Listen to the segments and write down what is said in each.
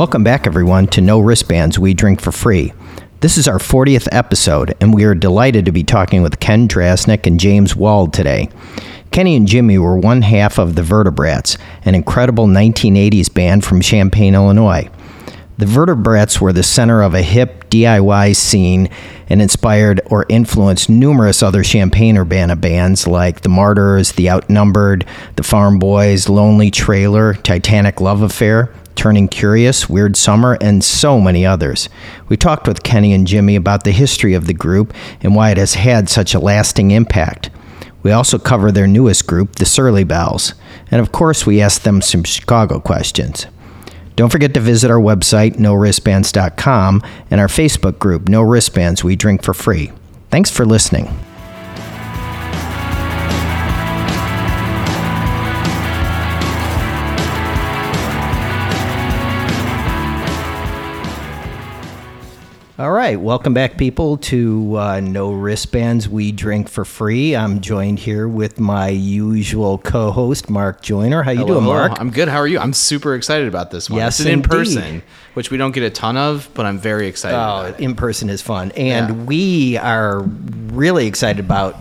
Welcome back, everyone, to No Wristbands We Drink for Free. This is our 40th episode, and we are delighted to be talking with Ken Draznik and James Wald today. Kenny and Jimmy were one half of the Vertebrats, an incredible 1980s band from Champaign, Illinois. The Vertebrats were the center of a hip DIY scene and inspired or influenced numerous other Champaign Urbana bands like The Martyrs, The Outnumbered, The Farm Boys, Lonely Trailer, Titanic Love Affair, Turning Curious, Weird Summer, and so many others. We talked with Kenny and Jimmy about the history of the group and why it has had such a lasting impact. We also cover their newest group, the Surly Bells. And of course, we ask them some Chicago questions. Don't forget to visit our website, nowristbands.com, and our Facebook group, No Wristbands We Drink for Free. Thanks for listening. All right, welcome back, people, to uh, No Wristbands We Drink for Free. I'm joined here with my usual co-host, Mark Joyner. How you Hello. doing, Mark? I'm good. How are you? I'm super excited about this one. Yes, it's in indeed. person, which we don't get a ton of, but I'm very excited. Oh, about it. in person is fun. And Yeah. we are really excited about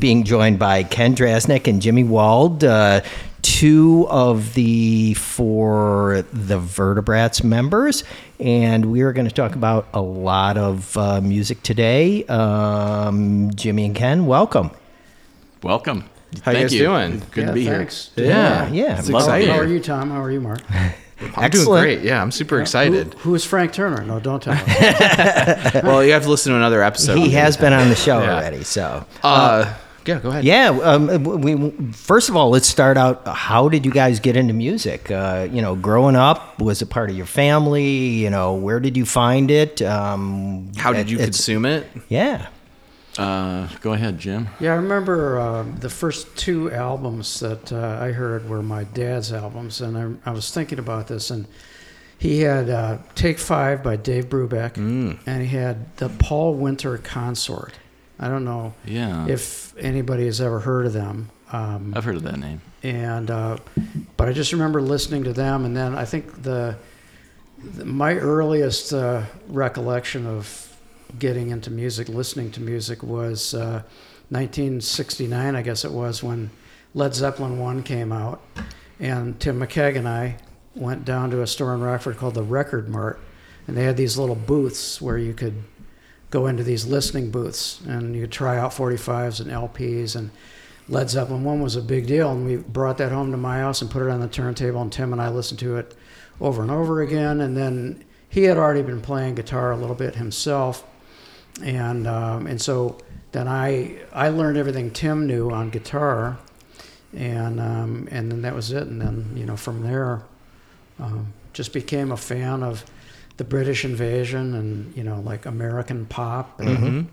being joined by Ken Draznik and Jimmy Wald, uh, two of the four The Vertebrats members. And we are going to talk about a lot of uh, music today. Um, Jimmy and Ken, welcome. Welcome. How you Thank guys doing? Good Yeah, to be thanks. here. Yeah, yeah. It's exciting. How are you, Tom? How are you, Mark? I'm Excellent. doing great. Yeah, I'm super excited. Who, who is Frank Turner? No, don't tell me. well, you have to listen to another episode. He has been on the show Yeah. already, so. Uh, yeah, go ahead. Yeah. Um, we first of all, let's start out. How did you guys get into music? Uh, you know, growing up, was it part of your family? You know, where did you find it? Um, How did you it's- consume it? Yeah. Uh, go ahead, Jim. yeah, I remember uh, the first two albums that uh, I heard were my dad's albums, and I, I was thinking about this, and he had uh, Take Five by Dave Brubeck, Mm. and he had the Paul Winter Consort. I don't know Yeah, if anybody has ever heard of them. Um, I've heard of that name. and uh, but I just remember listening to them, and then I think the, the my earliest uh, recollection of getting into music, listening to music, was uh, 1969, I guess it was when Led Zeppelin one came out, and Tim McKeag and I went down to a store in Rockford called the Record Mart, and they had these little booths where you could go into these listening booths and you could try out 45s and LPs and Led Zeppelin. 1 was a big deal and we brought that home to my house and put it on the turntable and Tim and I listened to it over and over again. And then he had already been playing guitar a little bit himself and um, and so then I I learned everything Tim knew on guitar and um, and then that was it. And then you know from there um, just became a fan of the British invasion and you know like American pop and Mhm.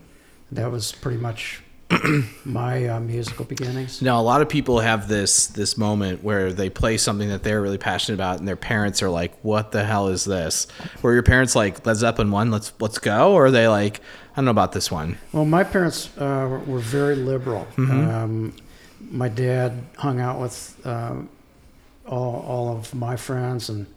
that was pretty much my uh, musical beginnings. Now, a lot of people have this this moment where they play something that they're really passionate about, and their parents are like, "What the hell is this?" Were your parents like Led Zeppelin one? Let's let's go, or are they like, I don't know about this one. Well, my parents uh, were very liberal. Um, my dad hung out with uh, all, all of my friends, and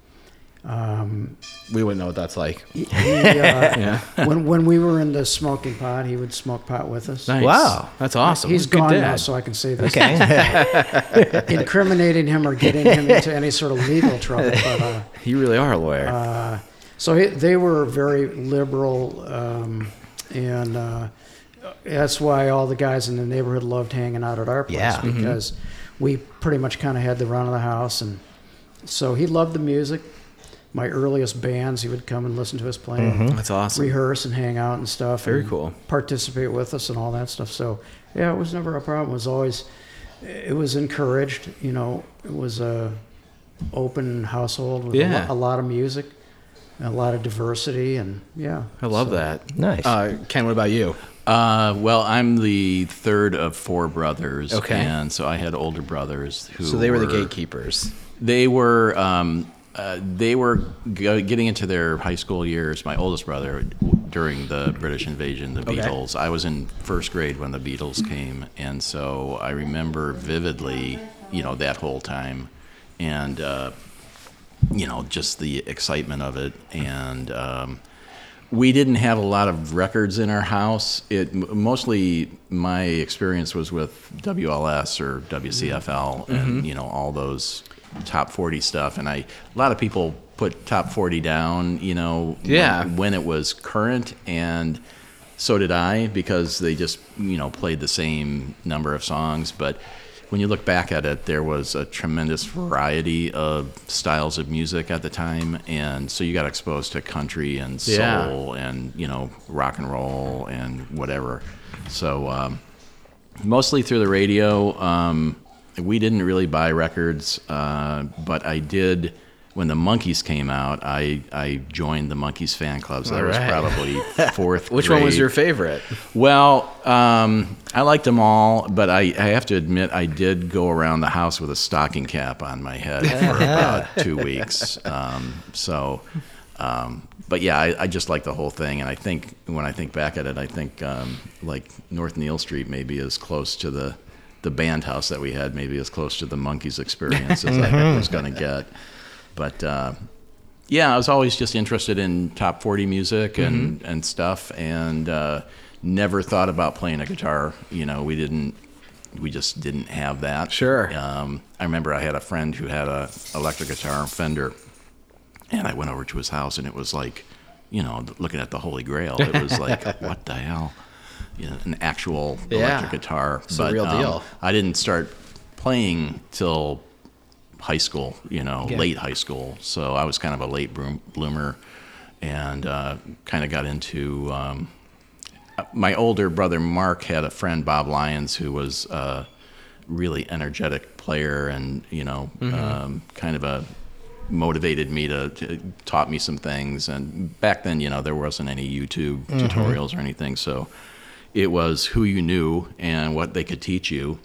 um, We wouldn't know what that's like. he, he, uh, Yeah, when when we were in the smoking pot, he would smoke pot with us. nice. Wow. that's awesome. He's Good gone dad. now, so I can say this. Okay. Incriminating him or getting him into any sort of legal trouble, but. Uh, You really are a lawyer. Uh, so he, they were very liberal, um, and uh, that's why all the guys in the neighborhood loved hanging out at our place Yeah. Mhm. because we pretty much kind of had the run of the house, and so he loved the music. My earliest bands, he would come and listen to us play, and Mhm. that's awesome. rehearse and hang out and stuff. Very and cool. Participate with us and all that stuff. So yeah, it was never a problem. It was always, it was encouraged. You know, it was a open household with a, Yeah. lo- a lot of music, a lot of diversity, and yeah. I love so- that. Nice. Uh, Ken, what about you? Uh, well, I'm the third of four brothers. Okay. And so I had older brothers who. So they were the gatekeepers. They were. Um, uh, they were go- getting into their high school years. My oldest brother, w- during the British invasion, the Okay. Beatles. I was in first grade when the Beatles came, and so I remember vividly, you know, that whole time. And uh, you know, just the excitement of it. And um, we didn't have a lot of records in our house. It mostly my experience was with WLS or WCFL, and you know all those top forty stuff. And I, a lot of people put top forty down, you know, Yeah. when, when it was current, and so did I because they just you know played the same number of songs, but when you look back at it, there was a tremendous variety of styles of music at the time, and so you got exposed to country and Yeah. soul and you know rock and roll and whatever. So um, mostly through the radio. Um, we didn't really buy records, uh, but I did. When the Monkees came out, I, I joined the Monkees fan club. So that was probably fourth. Which one was your favorite? Well, um, I liked them all, but I, I have to admit I did go around the house with a stocking cap on my head for about two weeks. Um, so, um, but yeah, I, I just like the whole thing, and I think when I think back at it, I think um, like North Neil Street maybe is close to the the band house that we had, maybe as close to the Monkees experience as I was going to get. But uh, yeah, I was always just interested in top 40 music and, Mm-hmm. and stuff, and uh, never thought about playing a guitar. You know, we didn't, we just didn't have that. Sure. Um, I remember I had a friend who had a electric guitar Fender, and I went over to his house, and it was like, you know, looking at the Holy Grail. It was like, what the hell? You know, an actual Yeah. electric guitar. It's the real um, deal. I didn't start playing till high school, you know, Yeah. late high school. So I was kind of a late bloomer and uh, kind of got into. Um, my older brother Mark had a friend, Bob Lyons, who was a really energetic player and, you know, um, kind of a motivated me to, to taught me some things and back then you know there wasn't any youtube tutorials or anything so it was who you knew and what they could teach you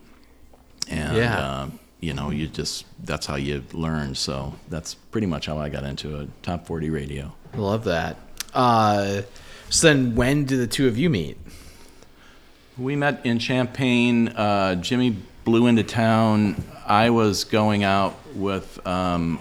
and Yeah. uh, you know you just that's how you learn so that's pretty much how i got into a top 40 radio love that. Uh, so then, when did the two of you meet? we met in champaign uh, jimmy blew into town i was going out with um,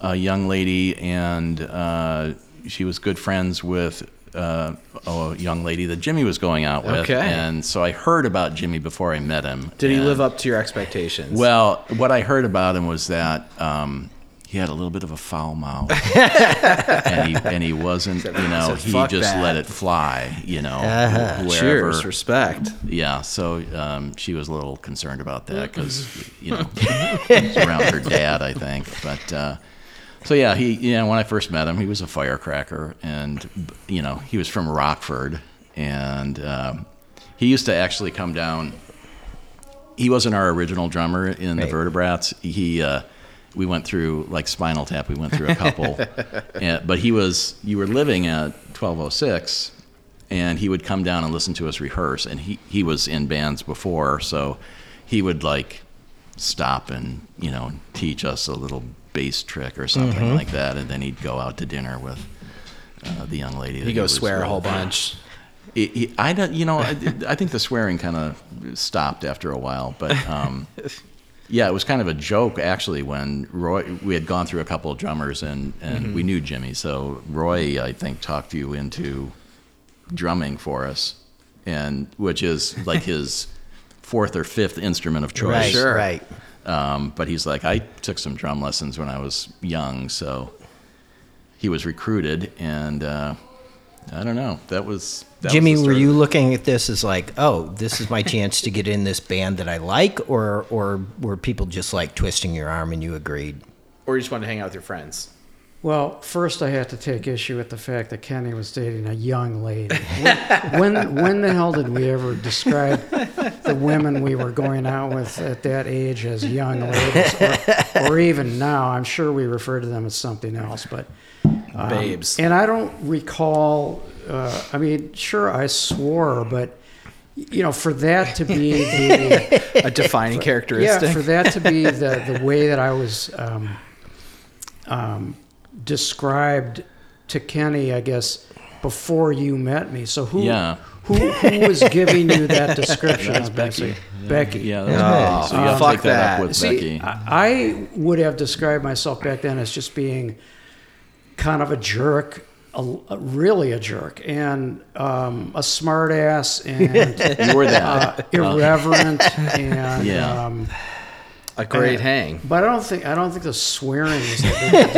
a young lady and uh, she was good friends with uh, a young lady that jimmy was going out with Okay. and so i heard about jimmy before i met him Did he live up to your expectations? Well, what I heard about him was that um, he had a little bit of a foul mouth, and he and he wasn't, you know, said, he just that." let it fly, you know, Uh-huh. cheers, respect. Yeah, so um, she was a little concerned about that because you know around her dad, I think. But uh, so yeah, he yeah when I first met him, he was a firecracker, and you know he was from Rockford, and um, he used to actually come down. He wasn't our original drummer in the Right. Vertebrats. He uh, we went through like Spinal Tap. We went through a couple, and, but he was you were living at twelve oh six and he would come down and listen to us rehearse and he, he was in bands before so he would like stop and you know teach us a little bass trick or something Mm-hmm. like that and then he'd go out to dinner with uh, the young lady that He goes was swear a whole bunch. He- he- I don't, you know, I, I think the swearing kind of stopped after a while, but um, yeah, it was kind of a joke actually when Roy. We had gone through a couple of drummers and and we knew Jimmy, so Roy, I think, talked you into drumming for us, and which is like his fourth or fifth instrument of choice. Right, Sure. right. Um, but he's like, I took some drum lessons when I was young, so he was recruited, and uh, I don't know. That was that Jimmy, the were you looking at this as like, oh, this is my chance to get in this band that I like, or or were people just like twisting your arm and you agreed? Or you just wanted to hang out with your friends? Well, first I have to take issue with the fact that Kenny was dating a young lady. When, when, when the hell did we ever describe the women we were going out with at that age as young ladies? Or, or even now, I'm sure we refer to them as something else, but. um, Babes. And I don't recall, uh, I mean, sure, I swore, but, you know, for that to be the. A defining characteristic. Yeah, for that to be the, the way that I was um, um, described to Kenny, I guess, before you met me. So who Yeah. who, who was giving you that description That's of Becky. Becky? Becky. Yeah, that's Oh, Becky. So you have to fuck take that, that. up with See, Becky. I, I would have described myself back then as just being kind of a jerk, a, a- really a jerk, and um, a smartass, and You were that. uh, irreverent, and Yeah. um, A great hang. but I don't think I don't think the swearing is that big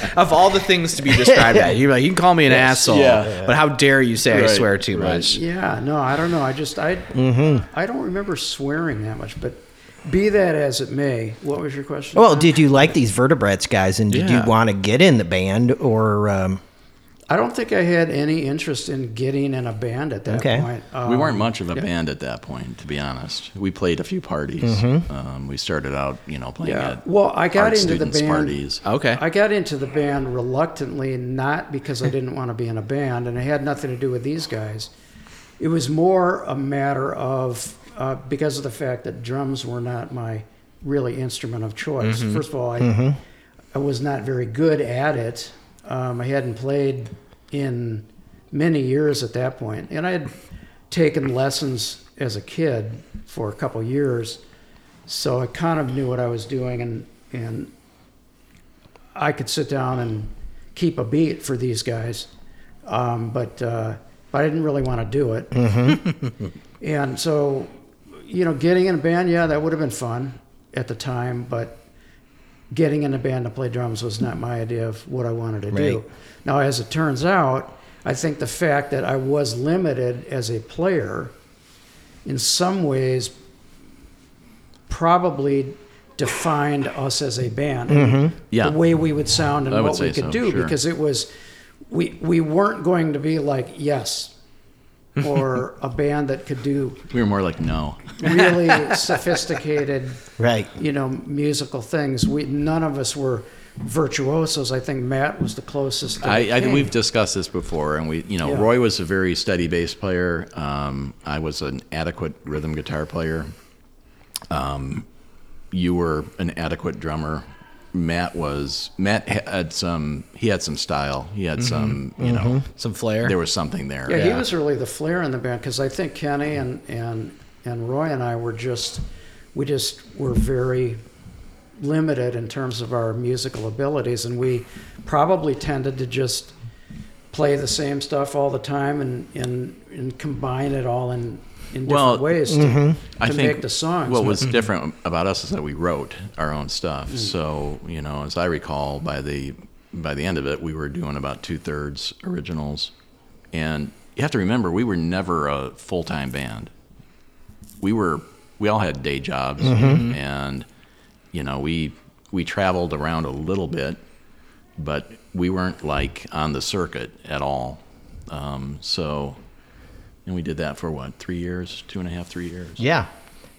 deal. Of all the things to be described at, you're like, you can call me an asshole, Yeah. but how dare you say I swear too right. much? Yeah, no, I don't know. I just I Mm-hmm. I don't remember swearing that much, but be that as it may, what was your question? Well, Tom? did you like these Vertebrats guys, and did Yeah. you want to get in the band, or um, I don't think I had any interest in getting in a band at that Okay. point. we Um, weren't much of a band at that point, to be honest. We played a few parties. Mm-hmm. Um, we started out, you know, playing Yeah. at Well, I got art into the band. parties. Okay. I got into the band reluctantly, not because I didn't want to be in a band, and it had nothing to do with these guys. It was more a matter of uh, because of the fact that drums were not my really instrument of choice. First of all, I, I was not very good at it. Um, I hadn't played in many years at that point, and I had taken lessons as a kid for a couple years, so I kind of knew what I was doing, and and I could sit down and keep a beat for these guys, um, but uh, but I didn't really want to do it. and so, you know, getting in a band, yeah, that would have been fun at the time, but getting in a band to play drums was not my idea of what I wanted to do. Now, as it turns out, I think the fact that I was limited as a player, in some ways, probably defined us as a band. and mm-hmm. Yeah. The way we would sound and I what we could so, do sure. because it was we we weren't going to be like yes or a band that could do We were more like, no. really sophisticated right? you know musical things we none of us were virtuosos i think matt was the closest I, it I we've discussed this before, and we, you know, Yeah. Roy was a very steady bass player. Um, I was an adequate rhythm guitar player. Um, you were an adequate drummer. Matt was Matt had some. He had some style. He had mm-hmm. some. You know, mm-hmm. Some flair. there was something there. yeah, he was really the flair in the band because i think kenny and and and roy and i were just we just were very limited in terms of our musical abilities and we probably tended to just play the same stuff all the time and and, and combine it all in in different Well, ways to, I to think make the songs What was different about us is that we wrote our own stuff. Mm. So you know, as I recall, by the by the end of it, we were doing about two thirds originals, and you have to remember we were never a full time band. We were we all had day jobs, Mm-hmm. and you know we we traveled around a little bit, but we weren't like on the circuit at all. Um, so. And we did that for what, three years, two and a half, three years. Yeah.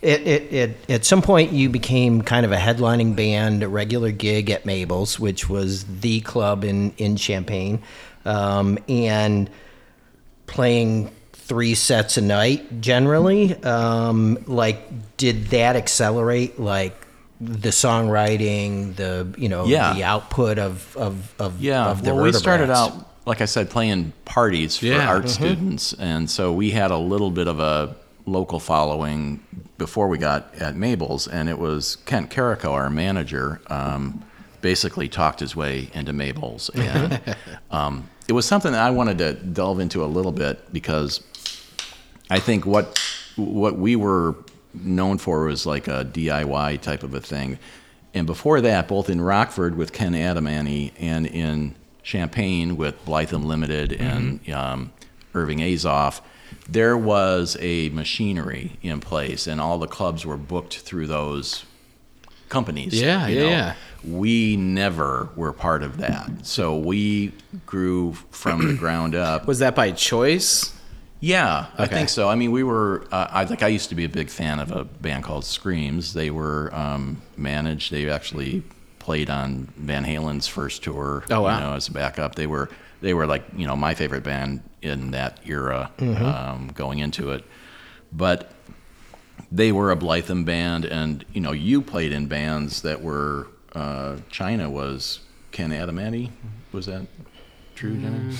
It, it, it, at some point, you became kind of a headlining band, a regular gig at Mabel's, which was the club in, in Champaign, um, and playing three sets a night generally. Um, like, did that accelerate, like, the songwriting, the you know, Yeah. the output of of of, Yeah, of the well, we started out, like I said, playing parties for Yeah. art students, and so we had a little bit of a local following before we got at Mabel's, and it was Kent Carrico, our manager, um, basically talked his way into Mabel's, and um, it was something that I wanted to delve into a little bit because I think what what we were known for was like a DIY type of a thing. And before that, both in Rockford with Ken Adamany and in Champaign with Blytham Limited and um, Irving Azoff, there was a machinery in place, and all the clubs were booked through those companies. Yeah, yeah, yeah. We never were part of that. So we grew from the ground up. Was that by choice? Yeah, I think so. I mean, we were. Uh, I think I used to be a big fan of a band called Screams. They were um, managed. They actually played on Van Halen's first tour. Oh, wow. You know, as a backup, they were they were like you know my favorite band in that era, um, going into it. But they were a Blytham band, and you know, you played in bands that were. Uh, China was Ken Adamany. Was that? true, Jimmy?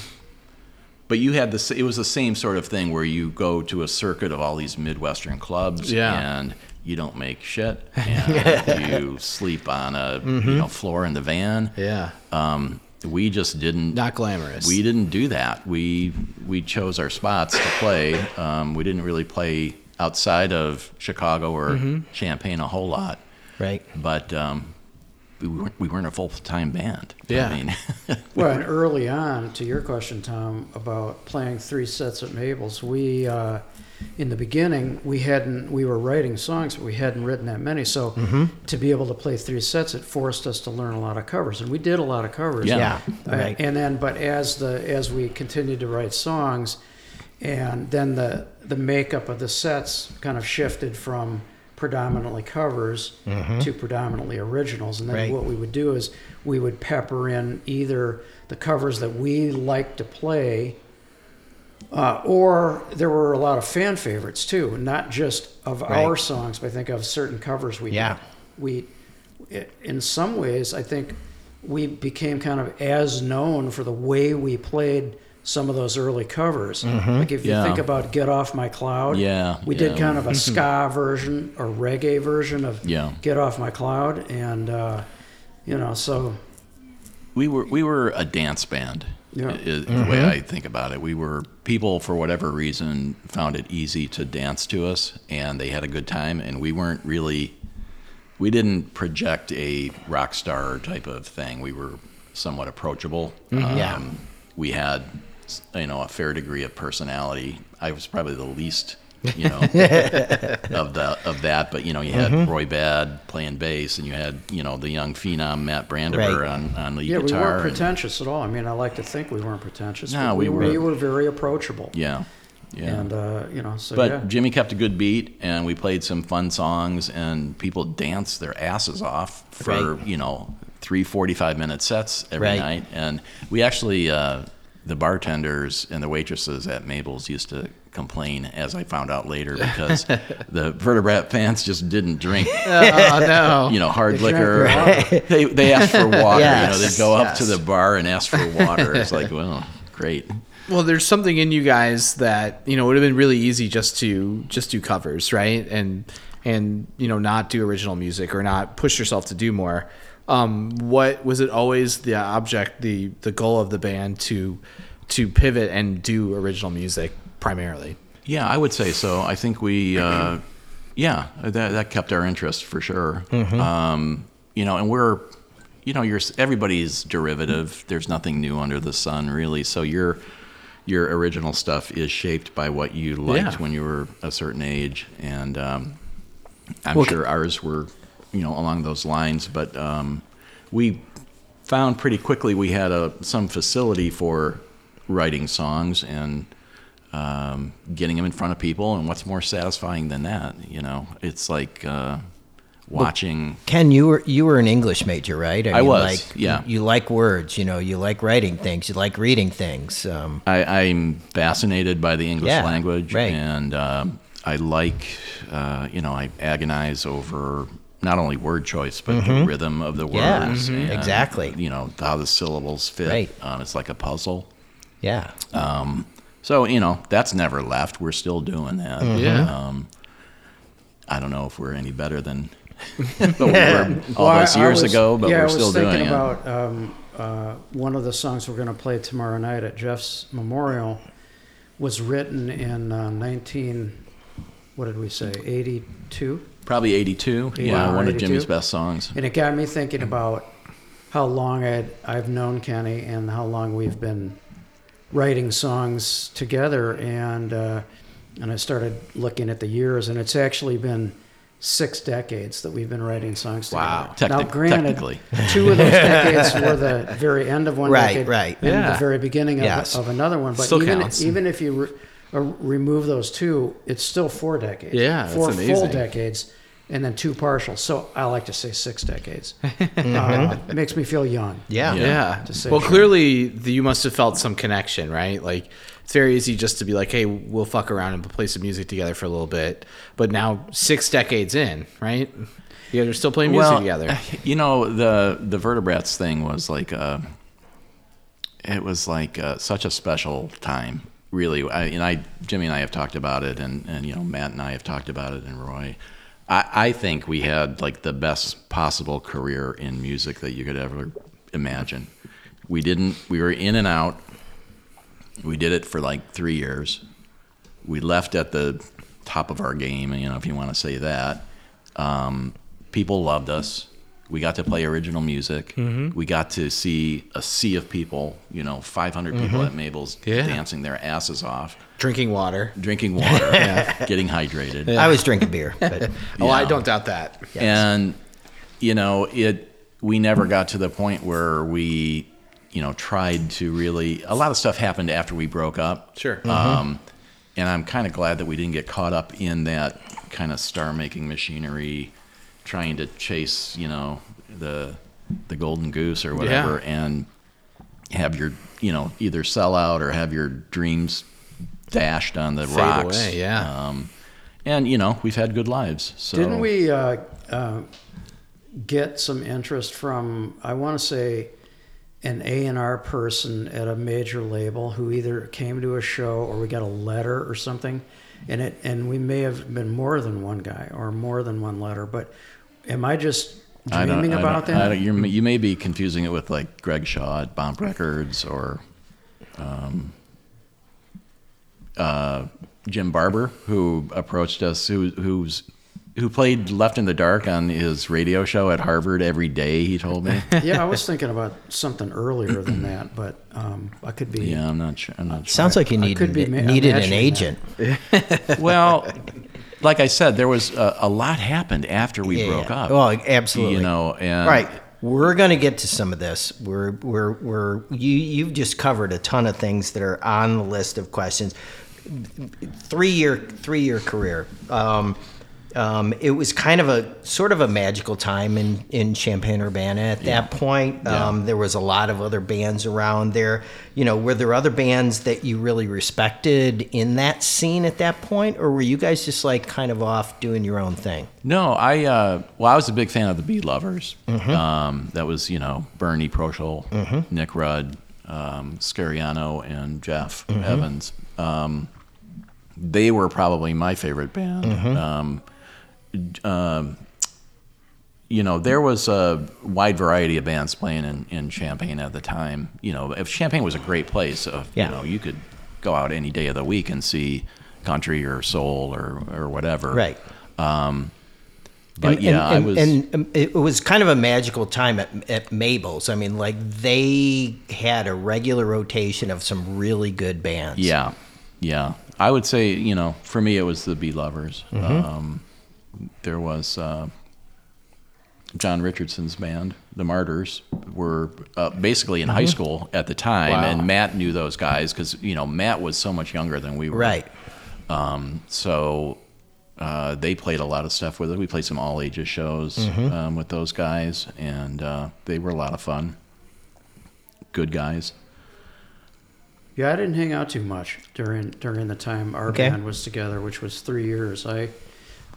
But you had this. It was the same sort of thing where you go to a circuit of all these midwestern clubs, Yeah. and you don't make shit, and you sleep on a you know floor in the van. Yeah. Um, we just didn't. Not glamorous. We didn't do that. We we chose our spots to play. Um, we didn't really play outside of Chicago or Mm-hmm. Champaign a whole lot, Right. but um, we weren't, we weren't a full time band. Yeah. I mean, Well, and early on, to your question, Tom, about playing three sets at Mabel's, we, uh, in the beginning, we hadn't, we were writing songs, but we hadn't written that many. So to be able to play three sets, it forced us to learn a lot of covers, and we did a lot of covers. Yeah. Yeah. Uh, Right. And then, but as the as we continued to write songs, and then the the makeup of the sets kind of shifted from predominantly covers to predominantly originals. And then Right. what we would do is we would pepper in either the covers that we like to play, uh, or there were a lot of fan favorites too, not just of our songs, but I think of certain covers we Yeah. did. We, in some ways, I think we became kind of as known for the way we played some of those early covers. Like if you think about "Get Off My Cloud," Yeah, we did kind of a ska version or reggae version of Yeah. "Get Off My Cloud," and uh, you know, so we were we were a dance band. Yeah. i- is the way mm-hmm. I think about it. We were people for whatever reason found it easy to dance to us, and they had a good time. And we weren't really, we didn't project a rock star type of thing. We were somewhat approachable. Mm-hmm. Um, yeah. we had, you know, a fair degree of personality. I was probably the least. You know, of the of that, but you know, you had Mm-hmm. Roy Bad playing bass, and you had you know the young phenom Matt Brandabur Right. on on lead yeah, we weren't and- pretentious at all. I mean, I like to think we weren't pretentious. No, we we, were- we were very approachable. Yeah. Yeah. And uh, you know, so but yeah. Jimmy kept a good beat, and we played some fun songs, and people danced their asses off for Right. you know three 45 minute sets every Right. night. And we actually, uh, the bartenders and the waitresses at Mabel's used to complain, as I found out later, because the vertebrat fans just didn't drink, oh no. you know, hard They drank liquor. water. they they asked for water. you know, they'd go up to the bar and ask for water. It's like, well, great. Well, there's something in you guys that you know would have been really easy just to just do covers, right? And and you know not do original music or not push yourself to do more. Um, what was it always the object, the the goal of the band to to pivot and do original music primarily? Yeah, I would say so. I think we, uh, yeah, that, that kept our interest for sure. Um, you know, and we're, you know, you're everybody's derivative. There's nothing new under the sun, really. So your your original stuff is shaped by what you liked Yeah. when you were a certain age, and um, I'm Well, sure ours were, you know, along those lines. But um, we found pretty quickly we had a some facility for writing songs and um, getting them in front of people. And what's more satisfying than that? You know, it's like uh, watching. Ken, you were you were an English major, right? I was, Like, yeah. You, you like words, you know. You like writing things. You like reading things. Um, I, I'm fascinated by the English Yeah, language, right. and um, I like, uh, you know, I agonize over not only word choice but the rhythm of the Mm-hmm. Yeah, words. mhm, and, exactly. You know how the syllables fit. Right. Um, it's like a puzzle. yeah. Um, so you know that's never left. We're still doing that. Mm-hmm. Yeah. Um, I don't know if we're any better than but we were all Well, those years was- ago, but yeah, we're I still was thinking doing it. about um, uh, one of the songs we're going to play tomorrow night at Jeff's memorial was written in uh, 19. What did we say? 82. Probably 82. Yeah, Wow, one of Jimmy's best songs. And it got me thinking about how long I'd, I've known Kenny and how long we've been writing songs together. And, uh, and I started looking at the years, and it's actually been six decades that we've been writing songs together. Wow. now, granted, technically. two of those decades were the very end of one Right, decade right. and Yeah. the very beginning of, Yes. of another one. But Still even, counts. even if you re, uh, remove those two, it's still four decades. Yeah, that's four full decades, and then two partials. So I like to say six decades. Mm-hmm. uh, it makes me feel young. Yeah. Yeah. Yeah. To say Well, sure. clearly the, you must have felt some connection, right? Like it's very easy just to be like, "Hey, we'll fuck around and play some music together for a little bit." But now, six decades in, right? You guys are still playing music well, together. You know, the the Vertebrats thing was like, uh, it was like uh, such a special time. Really, I, and I, Jimmy and I have talked about it, and, and you know Matt and I have talked about it, and Roy. I, I think we had like the best possible career in music that you could ever imagine. We didn't. We were in and out. We did it for like three years. We left at the top of our game, you know, if you want to say that. Um, people loved us. We got to play original music. Mm-hmm. We got to see a sea of people, you know, 500 people at Mabel's Yeah. dancing their asses off, Drinking water. drinking water, getting hydrated. I was drinking beer, but Oh, I don't doubt that. And you know, it we never got to the point where we, you know, tried to really a lot of stuff happened after we broke up. Sure. Um, and I'm kind of glad that we didn't get caught up in that kind of star making machinery, trying to chase, you know, the the golden goose or whatever, and have your, you know, either sell out or have your dreams dashed on the Fade rocks. away, yeah. Um, and you know, we've had good lives. So Didn't we uh, uh, get some interest from, I want to say, an A&R person at a major label who either came to a show or we got a letter or something? And it and we may have been more than one guy or more than one letter, but am I just I don't- dreaming I about don't- I that? don't- you're, may be confusing it with like Greg Shaw at Bomp Records or um, uh, Jim Barber, who approached us, who, who's who played Left in the Dark on his radio show at Harvard every day. He told me. yeah, I was thinking about something earlier than that, but um, I could be. yeah, I'm not sure. I'm not sure. sounds like you I needed could be ma- needed an agent. well, like I said, there was a, a lot happened after we Yeah, broke up. Well, absolutely. You know, and Right. We're going to get to some of this. We're we're we're you you've just covered a ton of things that are on the list of questions. Three year three year career. Um, um, it was kind of a sort of a magical time in, in Champaign Urbana at that point. Um, there was a lot of other bands around there. You know, were there other bands that you really respected in that scene at that point, or were you guys just like kind of off doing your own thing? No, I uh, well, I was a big fan of the Beat Lovers. Um, that was you know Bernie Proschel, Nick Rudd, um, Scariano, and Jeff Evans. Um, they were probably my favorite band. Um, you know, there was a wide variety of bands playing in, in Champaign at the time. You know, if Champaign was a great place, so, Yeah. you know, you could go out any day of the week and see country or soul or, or whatever. Right. Um, But and, yeah, and, I was. and um, it was kind of a magical time at, at Mabel's. I mean, like they had a regular rotation of some really good bands. yeah, yeah. I would say, you know, for me, it was the Bee Lovers. Mm-hmm. Um, there was uh, John Richardson's band, the Martyrs, were uh, basically in high Mm-hmm. school at the time, Wow. and Matt knew those guys because you know Matt was so much younger than we were. Right. Um, so uh, they played a lot of stuff with us. We played some all ages shows Mm-hmm. um, with those guys, and uh, they were a lot of fun. Good guys. Yeah, I didn't hang out too much during during the time our Okay. band was together, which was three years. I,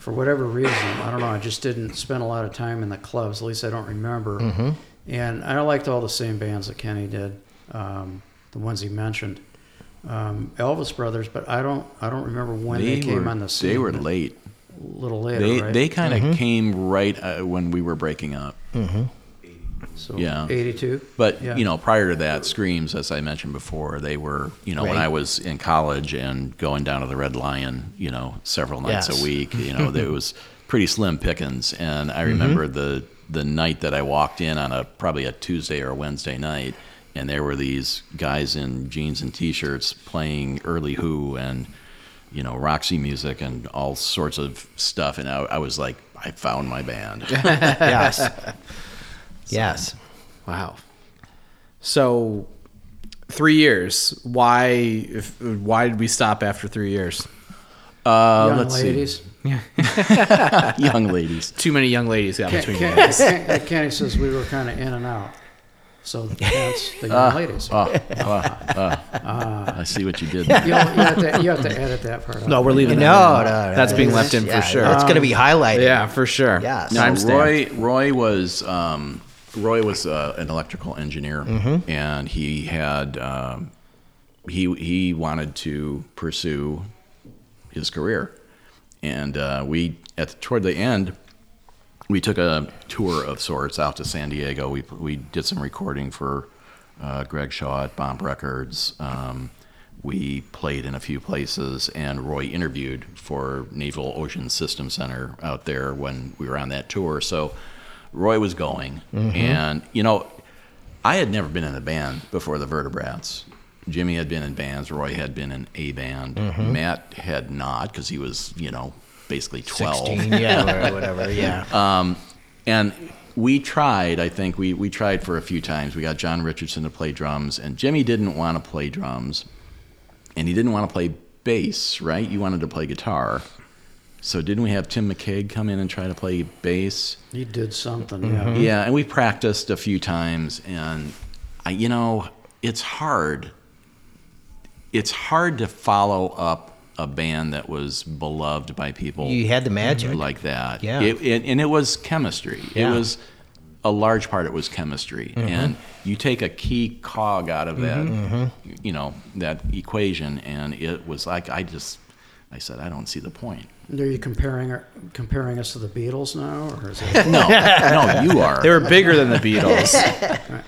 for whatever reason, I don't know, I just didn't spend a lot of time in the clubs. At least I don't remember. Mm-hmm. And I liked all the same bands that Kenny did, um, the ones he mentioned, um, Elvis Brothers. But I don't I don't remember when they, came were, on the scene. They were late. a little later, They right? they kind Mm-hmm. of came right uh, when we were breaking up. So yeah. eighty two. But Yeah. you know, prior to that, Screams, as I mentioned before, they were you know when I was in college and going down to the Red Lion, you know, several nights Yes. a week. You know, there was pretty slim pickings, and Mm-hmm. I remember the the night that I walked in on a probably a Tuesday or a Wednesday night, and there were these guys in jeans and t-shirts playing early Who and you know Roxy music and all sorts of stuff, and I, I was like, I found my band. Yes. yes. Wow. So, three years. Why? If, why did we stop after three years? Uh, Young let's see. ladies. young ladies. Too many young ladies got Ken, between Ken, you guys. Ken- Kenny says we were kind of in and out. So that's the young Ah. ladies. Oh, oh, oh. I see what you did. You, there. you, have to, you have to edit that part out. No, we're leaving No, that. in. no, no. That's being It's- left in yeah, for sure. It's going to be highlighted. yeah, for sure. Yes. No, Roy Roy was um, Roy was uh, an electrical engineer, and he had um, he he wanted to pursue his career, and uh, we at toward the end we took a tour of sorts out to San Diego. We we did some recording for uh, Greg Shaw at Bomp Records. Um, we played in a few places, and Roy interviewed for Naval Ocean System Center out there when we were on that tour. So Roy was going, and you know, I had never been in a band before the Vertebrats. Jimmy had been in bands. Roy had been in a band. Matt had not because he was, you know, basically twelve. 16, yeah, or whatever, yeah. Um, and we tried, I think, we, we tried for a few times. We got John Richardson to play drums, and Jimmy didn't want to play drums, and he didn't want to play bass, right? You wanted to play guitar. So didn't we have Tim McCaig come in and try to play bass? He did something, Mm-hmm. yeah. Yeah, and we practiced a few times, and I, you know, it's hard. It's hard to follow up a band that was beloved by people You had the magic. like that. Yeah. It, it, and it was chemistry. Yeah. Mm-hmm. It was a large part. It was chemistry, and you take a key cog out of that, Mm-hmm. you know, that equation, and it was like I just, I said, I don't see the point. Are you comparing comparing us to the Beatles now, or is it? No, no, you are. They were bigger than the Beatles.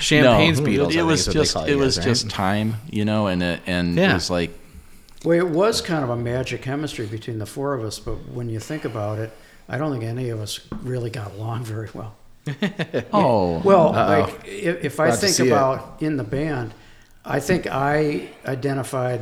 Champaign's no, Beatles. It was is what they just, it you was guys, right? just time, you know, and it, and Yeah. it was like, Well, it was kind of a magic chemistry between the four of us, but when you think about it, I don't think any of us really got along very well. oh, Well, like if, if I Glad think see it. about in the band, I think I identified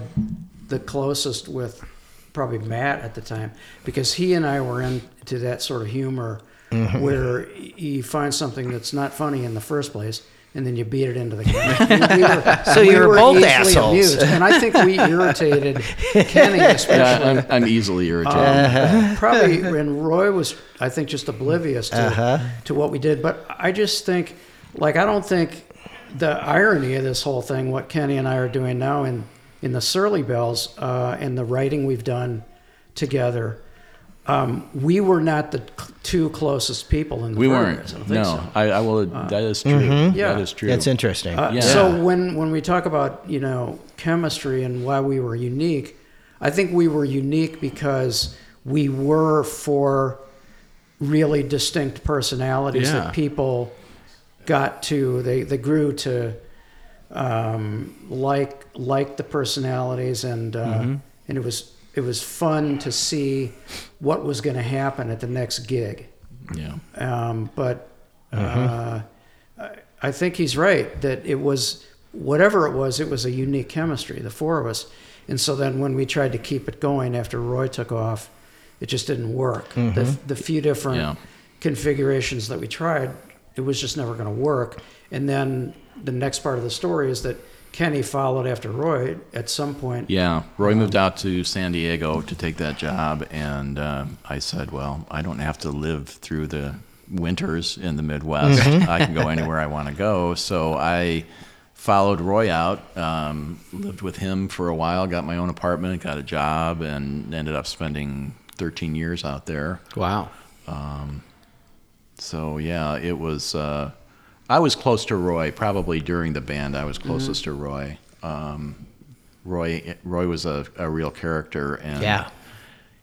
the closest with probably Matt at the time because he and I were into that sort of humor Mm-hmm. where you find something that's not funny in the first place. And then you beat it into the ground. We were- So you we were were both assholes. amused. And I think we irritated Kenny, especially. yeah, I'm, I'm easily irritated. Um, probably and Roy was I think just oblivious to to what we did but I just think like I don't think the irony of this whole thing what Kenny and I are doing now in in the Surly Bells uh, and the writing we've done together um, we were not the cl- two closest people in the we Vertebrats. weren't. I don't think No, so. I, I will. that is true. Yeah. That is true. That's interesting. Uh, Yeah. So when when we talk about you know chemistry and why we were unique, I think we were unique because we were four really distinct personalities Yeah. that people got to. They they grew to um, like like the personalities and uh, Mm-hmm. and it was it was fun to see what was going to happen at the next gig. Yeah. Um, but uh, I, I think he's right that it was whatever it was, it was a unique chemistry, the four of us. And so then when we tried to keep it going after Roy took off, it just didn't work. The, the few different Yeah. configurations that we tried, it was just never going to work. And then the next part of the story is that Kenny followed after Roy at some point. Yeah, Roy moved out to San Diego to take that job, and um, I said, "Well, I don't have to live through the winters in the Midwest. I can go anywhere I want to go." So I followed Roy out, um, lived with him for a while, got my own apartment, got a job, and ended up spending 13 years out there. Wow. So yeah, it was. Uh, I was close to Roy. Probably during the band, I was closest to Roy. Um, Roy Roy was a, a real character, and Yeah.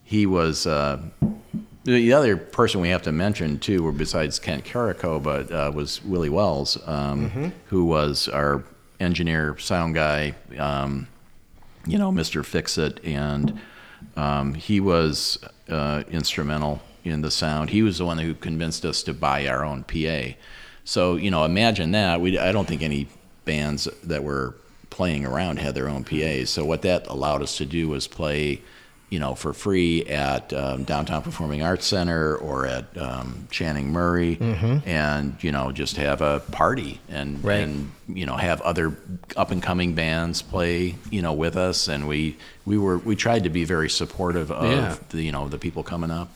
he was. Uh, the other person we have to mention too, or besides Kent Carrico, but uh, was Willie Wells, um, who was our engineer, sound guy. Um, you know, Mr. Fix It, and um, he was uh, instrumental in the sound. He was the one who convinced us to buy our own PA. So you know, imagine that. We I don't think any bands that were playing around had their own PAs. So what that allowed us to do was play, you know, for free at um, Downtown Performing Arts Center or at um, Channing Murray, and you know, just have a party and Right. and you know have other up and coming bands play you know with us and we we were we tried to be very supportive of Yeah. the you know the people coming up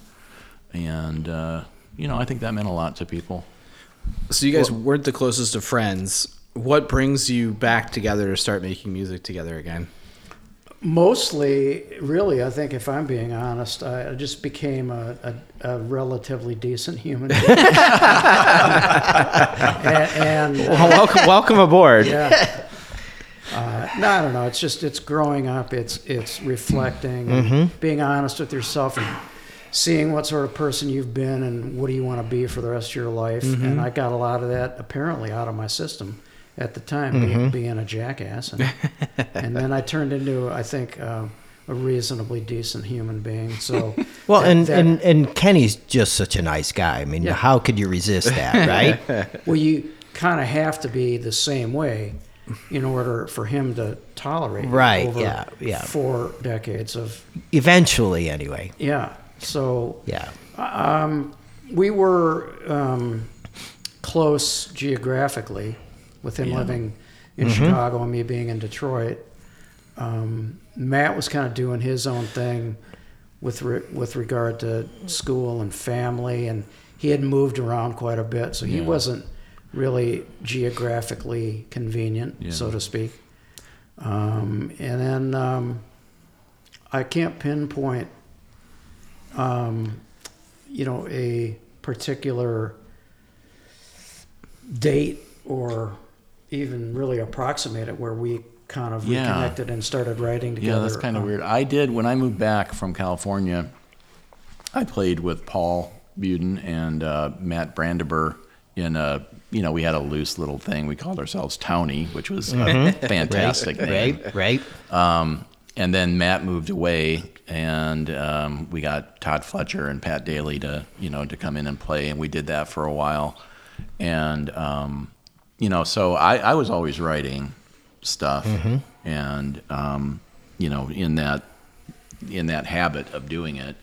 and uh, you know I think that meant a lot to people So you guys weren't the closest of friends. What brings you back together to start making music together again? Mostly, really, I think if I'm being honest, I just became a, a, a relatively decent human being. and, and Well, welcome, welcome aboard. yeah. Uh, no, I don't know. It's just it's growing up. It's it's reflecting, and being honest with yourself, and seeing what sort of person you've been, and what do you want to be for the rest of your life. And I got a lot of that apparently out of my system at the time, being, being a jackass, and, and then I turned into I think uh, a reasonably decent human being. So Well, that- and, that- and and Kenny's just such a nice guy. I mean, Yeah. how could you resist that, right? well, you kind of have to be the same way in order for him to tolerate Right, over yeah, yeah. four decades of Eventually, anyway. yeah. So Yeah. we were um, close geographically, with him Yeah. living in Chicago and me being in Detroit. Um, Matt was kind of doing his own thing with re- with regard to school and family, and he had moved around quite a bit, so he Yeah. wasn't really geographically convenient, Yeah. so to speak. Um, and then um, I can't pinpoint, um, you know, a particular date or even really approximate it where we kind of Yeah. reconnected and started writing together. Yeah, that's kind of Um, weird. I did when I moved back from California. I played with Paul Buden and uh, Matt Brandabur in a. You know, we had a loose little thing. We called ourselves Townie, which was a fantastic name. Right, right. Um, and then Matt moved away, and um, we got Todd Fletcher and Pat Daly to you know to come in and play, and we did that for a while. And um, you know, so I, I was always writing stuff, and um, you know, in that in that habit of doing it.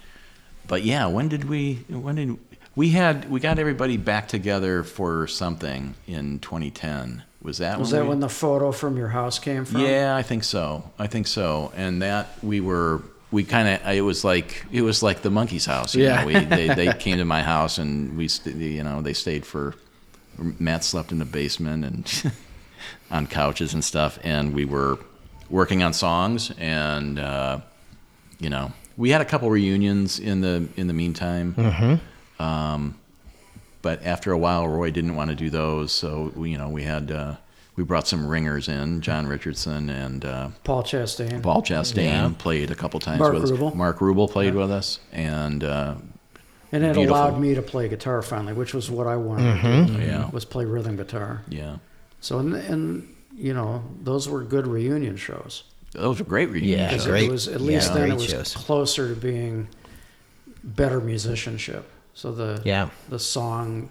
But yeah, when did we? When did we had we got everybody back together for something in 2010? Was that Was when that we, when the photo from your house came from? yeah, I think so. I think so. And that we were we kind of it was like it was like the Monkees' house. You Yeah. know? we they, they came to my house and we st- you know they stayed for Matt slept in the basement and on couches and stuff, and we were working on songs and uh, you know we had a couple reunions in the in the meantime. Mm-hmm. Um, but after a while, Roy didn't want to do those, so we, you know we had uh, we brought some ringers in, John Richardson and uh, Paul Chastain. Paul Chastain Yeah. played a couple times Mark with us. Rubel. Mark Rubel played with us, and uh, and it beautiful. allowed me to play guitar finally, which was what I wanted to do. Yeah. Was play rhythm guitar. yeah, So and, and you know those were good reunion shows. those were great reunions. Yeah, Because great. It was at yeah, least then it was shows. closer to being better musicianship. So the Yeah. the song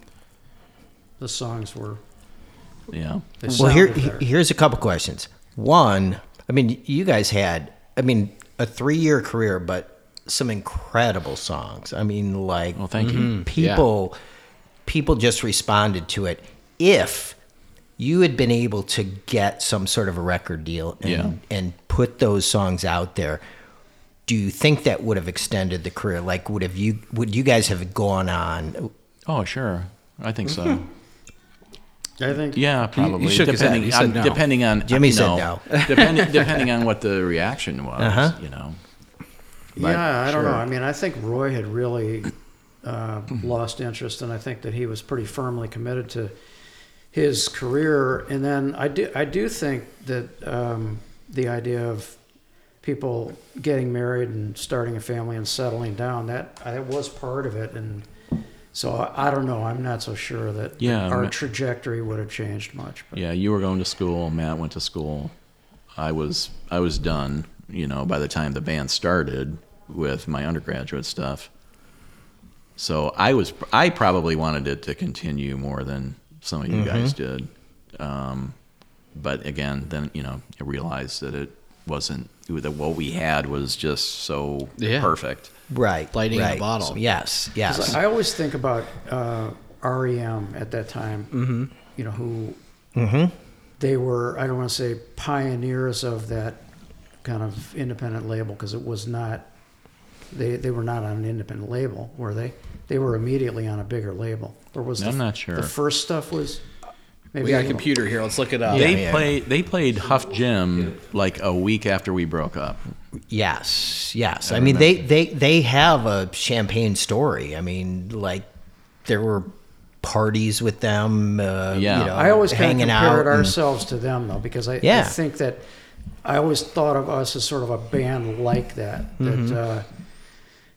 the songs were yeah. they Well, here, better. here's a couple questions. One, I mean, you guys had, I mean, a three-year career, but some incredible songs. I mean, like, Well, thank you. Mm-hmm. people, people just responded to it. If you had been able to get some sort of a record deal and, Yeah. and put those songs out there, do you think that would have extended the career? Like, would have you, would you guys have gone on? Oh, sure. I think so. Mm-hmm. I think Yeah, probably. shook his head. depending He said on no. depending on Jimmy said no. depending depending on what the reaction was. Uh-huh. You know. yeah, I don't know. sure. I mean, I think Roy had really uh, lost interest, and I think that he was pretty firmly committed to his career. And then I do, I do think that um, the idea of people getting married and starting a family and settling down that that was part of it. And so I, I don't know. I'm not so sure that Yeah, our ma- trajectory would have changed much. But Yeah, you were going to school. Matt went to school. I was I was done. You know, by the time the band started with my undergraduate stuff. So I was I probably wanted it to continue more than some of you guys did. Um, but again, then you know, I realized that it wasn't that what we had was just so Yeah. perfect. Right. Lightning in a bottle. Yes. Yes. 'Cause I always think about uh, REM at that time. Mm-hmm. You know who they were. I don't want to say pioneers of that kind of independent label because it was not. They they were not on an independent label, were they? They were immediately on a bigger label. Or was I'm not sure. The first stuff was maybe We got a computer here. Let's look it up. they yeah. played they played Huff Gym like a week after we broke up. Yes, yes. I, mean, they, they they have a Champaign story. I mean, like there were parties with them. Uh, Yeah. you know, I always kind hanging of out. compared and- ourselves to them though, because I, I think that I always thought of us as sort of a band like that. Mm-hmm. That uh,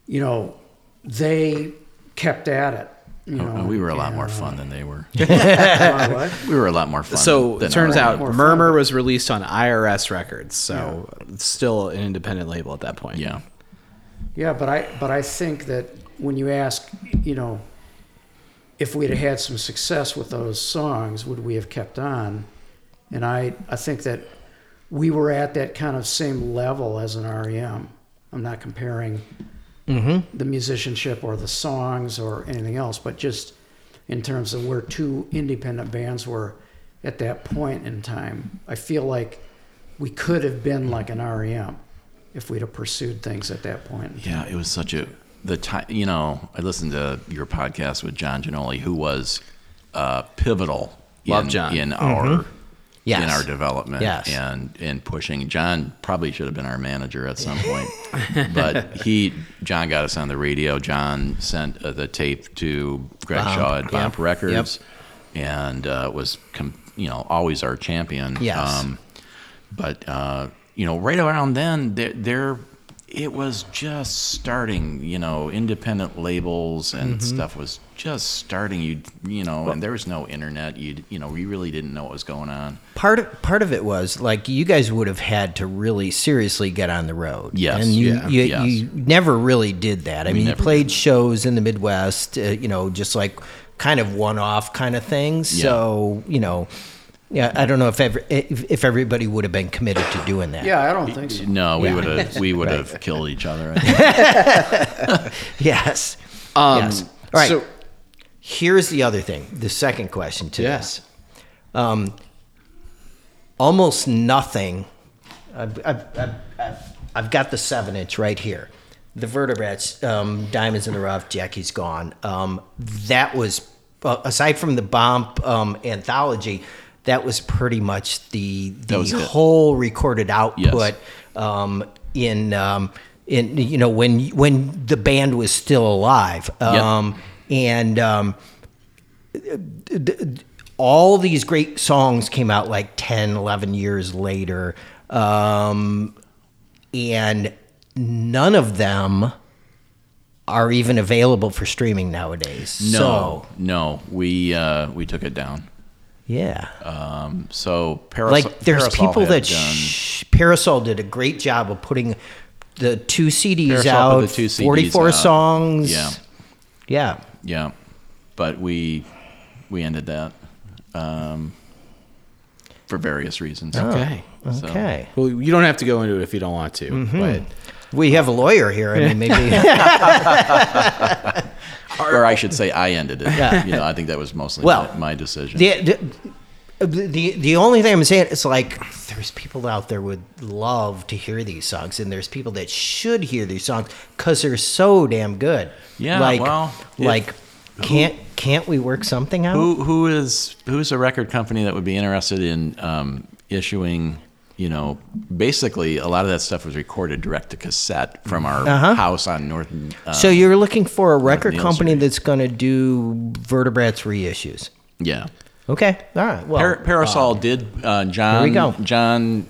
you know, they kept at it. You know, Oh, we were a lot more fun than they were. We were a lot more fun. So than it turns out More fun. Murmur was released on IRS Records, so it's still an independent label at that point. yeah, Yeah, but I but I think that when you ask, you know, if we'd have had some success with those songs, would we have kept on? And I I think that we were at that kind of same level as an REM. I'm not comparing the musicianship or the songs or anything else, but just in terms of where two independent bands were at that point in time. I feel like we could have been like an REM if we'd have pursued things at that point. yeah. It was such a the time. You know, I listened to your podcast with John Giannoli, who was uh, pivotal Love in, John. in our Yes. in our development Yes. and and pushing. John probably should have been our manager at some point, but he John got us on the radio. John sent uh, the tape to Greg Shaw at yep, Records, and uh, was com- you know always our champion. Yes. but uh, you know, right around then, there, there, it was just starting. You know, independent labels and Mm-hmm. stuff was just starting. You, you know, and there was no internet. You, you know, we really didn't know what was going on. part of, part of it was like you guys would have had to really seriously get on the road. Yes, and you yeah, you, yes. you never really did that. I mean, you played shows in the Midwest, uh, you know, just like kind of one-off kind of things. Yeah. So you know, yeah, I don't know if ever if, if everybody would have been committed to doing that. Yeah, I don't think so. No, we Yeah. would have, we would have killed each other. I think. Yes. Um, yes. All right. So Here's the other thing. The second question to Yeah. this. Um, almost nothing. I've, I've, I've, I've- I've got the seven inch right here. The Vertebrats, um, Diamonds in the Rough, Jackie's Gone. Um, that was, uh, aside from the Bomp um, anthology, that was pretty much the, the was it. whole recorded output um, in. Um, in you know when when the band was still alive um, and um, all these great songs came out like 10 11 years later um, and none of them are even available for streaming nowadays No, so no, we uh, we took it down. Yeah Um, so Parasol, like there's Parasol people that done, sh- parasol did a great job of putting the two cds Parasol out the two CDs 44 out. songs Yeah. yeah yeah, but we we ended that um, for various reasons. okay. So- okay Well, you don't have to go into it if you don't want to, Mm-hmm. but we have a lawyer here i mean maybe or I should say, I ended it. Yeah. You know, I think that was mostly Well, my, my decision. The, the, the, the only thing I'm saying is like there's people out there would love to hear these songs, and there's people that should hear these songs because they're so damn good. Yeah, like well, if- like can't can't we work something out? Who who is who's a record company that would be interested in um, issuing? You know, basically, a lot of that stuff was recorded direct to cassette from our Uh-huh. house on North. Uh, so you're looking for a record company that's going to do Vertebrats reissues. yeah, Okay, all right. Well, Par- Parasol did. Uh, John. There we go. John,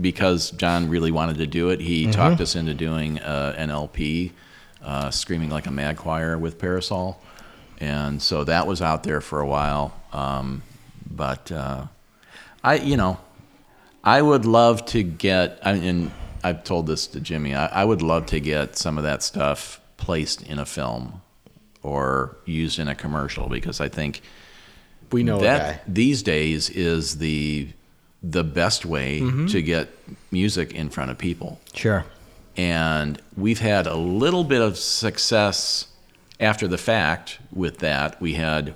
because John really wanted to do it, he Mm-hmm. talked us into doing uh, an LP, uh, "Screaming Like a Mad Choir" with Parasol, and so that was out there for a while. Um, but uh, I, you know, I would love to get. I and I've told this to Jimmy. I, I would love to get some of that stuff placed in a film or used in a commercial because I think we know that these days is the the best way Mm-hmm. to get music in front of people. sure. And we've had a little bit of success after the fact with that. We had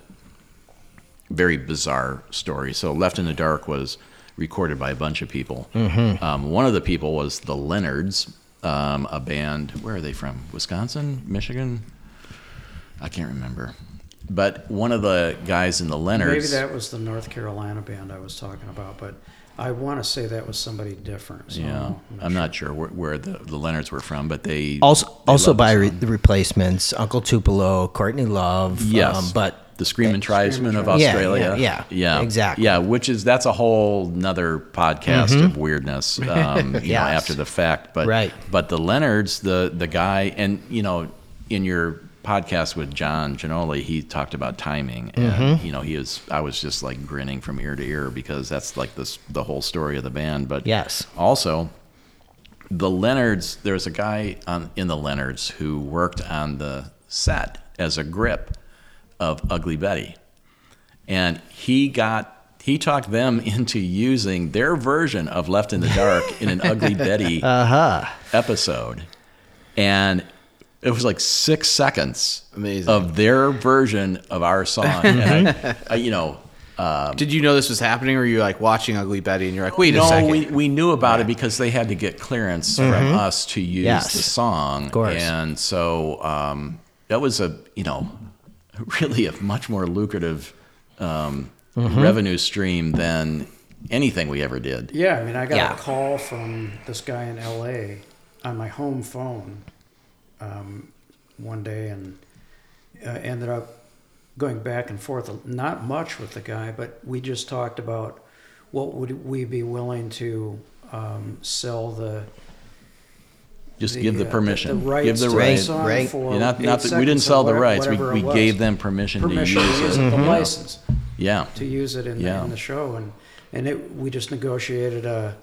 very bizarre stories. So Left in the Dark was recorded by a bunch of people. Um, one of the people was the Leonards, um, a band. Where are they from? Wisconsin, Michigan? I can't remember. But one of the guys in the Leonards. Maybe that was the North Carolina band I was talking about, but I want to say that was somebody different. So Yeah, I'm not sure where, where the, the Leonards were from, but they Also, they also loved the by re- the replacements, Uncle Tupelo, Courtney Love. Yes, um, but the Screaming Tribesmen of Tribesmen. Yeah, Australia. yeah, yeah, yeah, exactly. Yeah, which is that's a whole nother podcast of weirdness. Um, you know, Mm-hmm. After the fact, but Right. But the Leonards, the the guy, and you know, in your podcast with John Giannoli, he talked about timing, and Mm-hmm. you know, he was I was just like grinning from ear to ear because that's like this the whole story of the band. But Yes. also the Leonards, there's a guy on, in the Leonards who worked on the set as a grip of Ugly Betty. And he got he talked them into using their version of Left in the Dark in an Ugly Betty uh-huh. episode. And it was like six seconds Amazing. of their version of our song. And I, I, you know, Did you know this was happening, or were you like watching Ugly Betty and you're like, wait a no, we, we knew about it because they had to get clearance from us to use Yes. the song. Of course. And so um, that was a, you know, really a much more lucrative um, revenue stream than anything we ever did. Yeah, I mean, I got Yeah. a call from this guy in L.A. on my home phone um, one day, and uh, ended up going back and forth. Not much with the guy, but we just talked about what would we be willing to um, sell the. Just give the uh, permission. The, rights give the to rights. song Right. for Yeah, not, eight not that we didn't seconds or sell the whatever- rights. We, whatever it we was. gave them permission, permission to use use it. it, the Yeah. license Yeah. to use it in, Yeah. the, in the show, and and it, we just negotiated a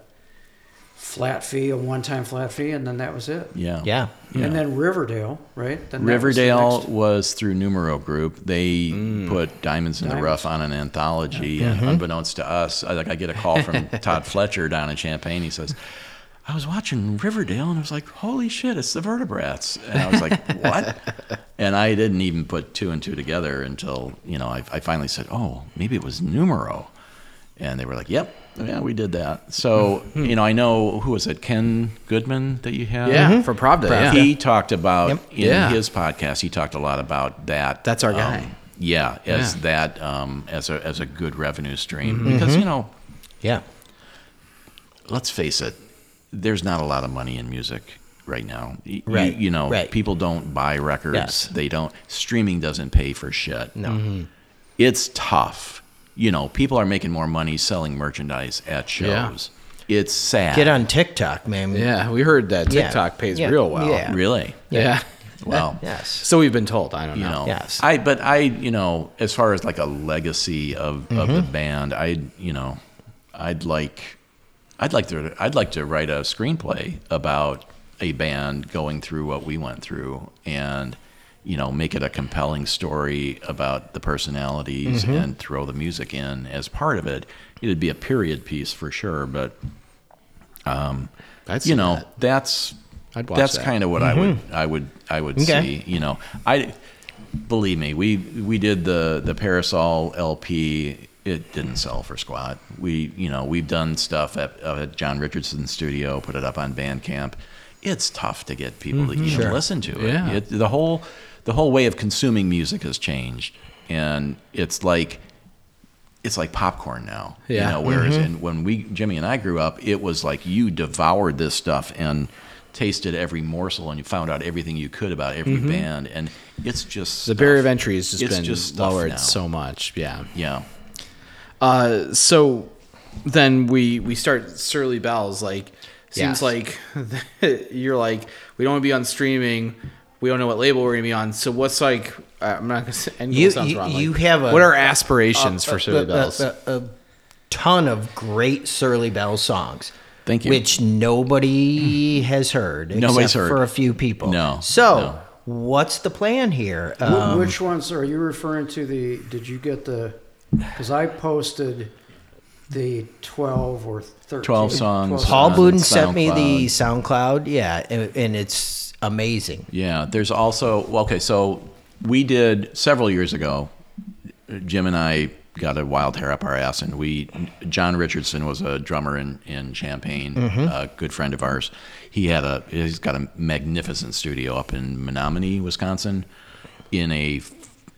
flat fee, a one-time flat fee, and then that was it. Yeah. Yeah. Yeah. And then Riverdale, right? Then that was the Riverdale next- was through Numero Group. They mm. put Diamonds in the Rough on an anthology, and unbeknownst to us, I, like I get a call from Todd Fletcher down in Champaign. He says, "I was watching Riverdale, and I was like, holy shit, it's the Vertebrats. And I was like, "What?" and I didn't even put two and two together until you know I, I finally said, "Oh, maybe it was Numero," and they were like, "Yep." Yeah, we did that. So, you know, I know who was it? Ken Goodman that you had. yeah, for Pravda. Yeah. He talked about Yep. in Yeah. his podcast. He talked a lot about that. That's our um, guy. yeah, as Yeah. that um, as a as a good revenue stream Mm-hmm. because you know, Yeah. let's face it, there's not a lot of money in music right now. Y- you- Right, You, know, right. people don't buy records. Yes. They don't. Streaming doesn't pay for shit. No. Mm-hmm. It's tough. You know, people are making more money selling merchandise at shows. It's sad. Get on TikTok, man. Yeah, we heard that Yeah. TikTok pays Yeah. real well. Yeah. Really? Yeah. Well, Yes. So we've been told. I don't you know. know Yes. i but i you know as far as like a legacy of, of the Mm-hmm. band i you know i'd like i'd like to i'd like to write a screenplay about a band going through what we went through and you know make it a compelling story about the personalities Mm-hmm. and throw the music in as part of it it'd be a period piece for sure but I'd you know that. that's I'd watch that's that. kind of what I would I would I would Mm-hmm. Okay. see. You know, I believe me. We we did the the Parasol LP. It didn't sell for squat. We you know we've done stuff at, uh, at John Richardson's studio, put it up on Bandcamp. It's tough to get people to mm-hmm. even listen to it. Mm-hmm. Yeah. it. The whole the whole way of consuming music has changed, and it's like it's like popcorn now. Yeah. You know, whereas mm-hmm. in, when we Jimmy and I grew up, it was like you devoured this stuff and tasted every morsel and you found out everything you could about every mm-hmm. band and it's just The barrier of entry has just It's been just lowered now. so much. Yeah. Yeah. Uh, so then we we start Surly Bells. Like seems Yes. like you're like we don't want to be on streaming. We don't know what label we're gonna be on. So what's like? uh, I'm not gonna say. end goal You- sounds you- wrong. you Like, have a- what are aspirations a- for Surly a- a- Bells? A, a ton of great Surly Bell songs. Thank you. Which nobody has heard. Nobody's except heard. for a few people. No, So, no. what's the plan here? Um, Which ones are you referring to? The did you get the? Because I posted the twelve or thirteen. 12 songs. Paul on Budin sent me the SoundCloud. Yeah, and, and it's amazing. Yeah, there's also well, okay. So we did several years ago. Jim and I got a wild hair up our ass, and we John Richardson was a drummer in in Champaign, mm-hmm. a good friend of ours. He had a he's got a magnificent studio up in Menominee, Wisconsin, in a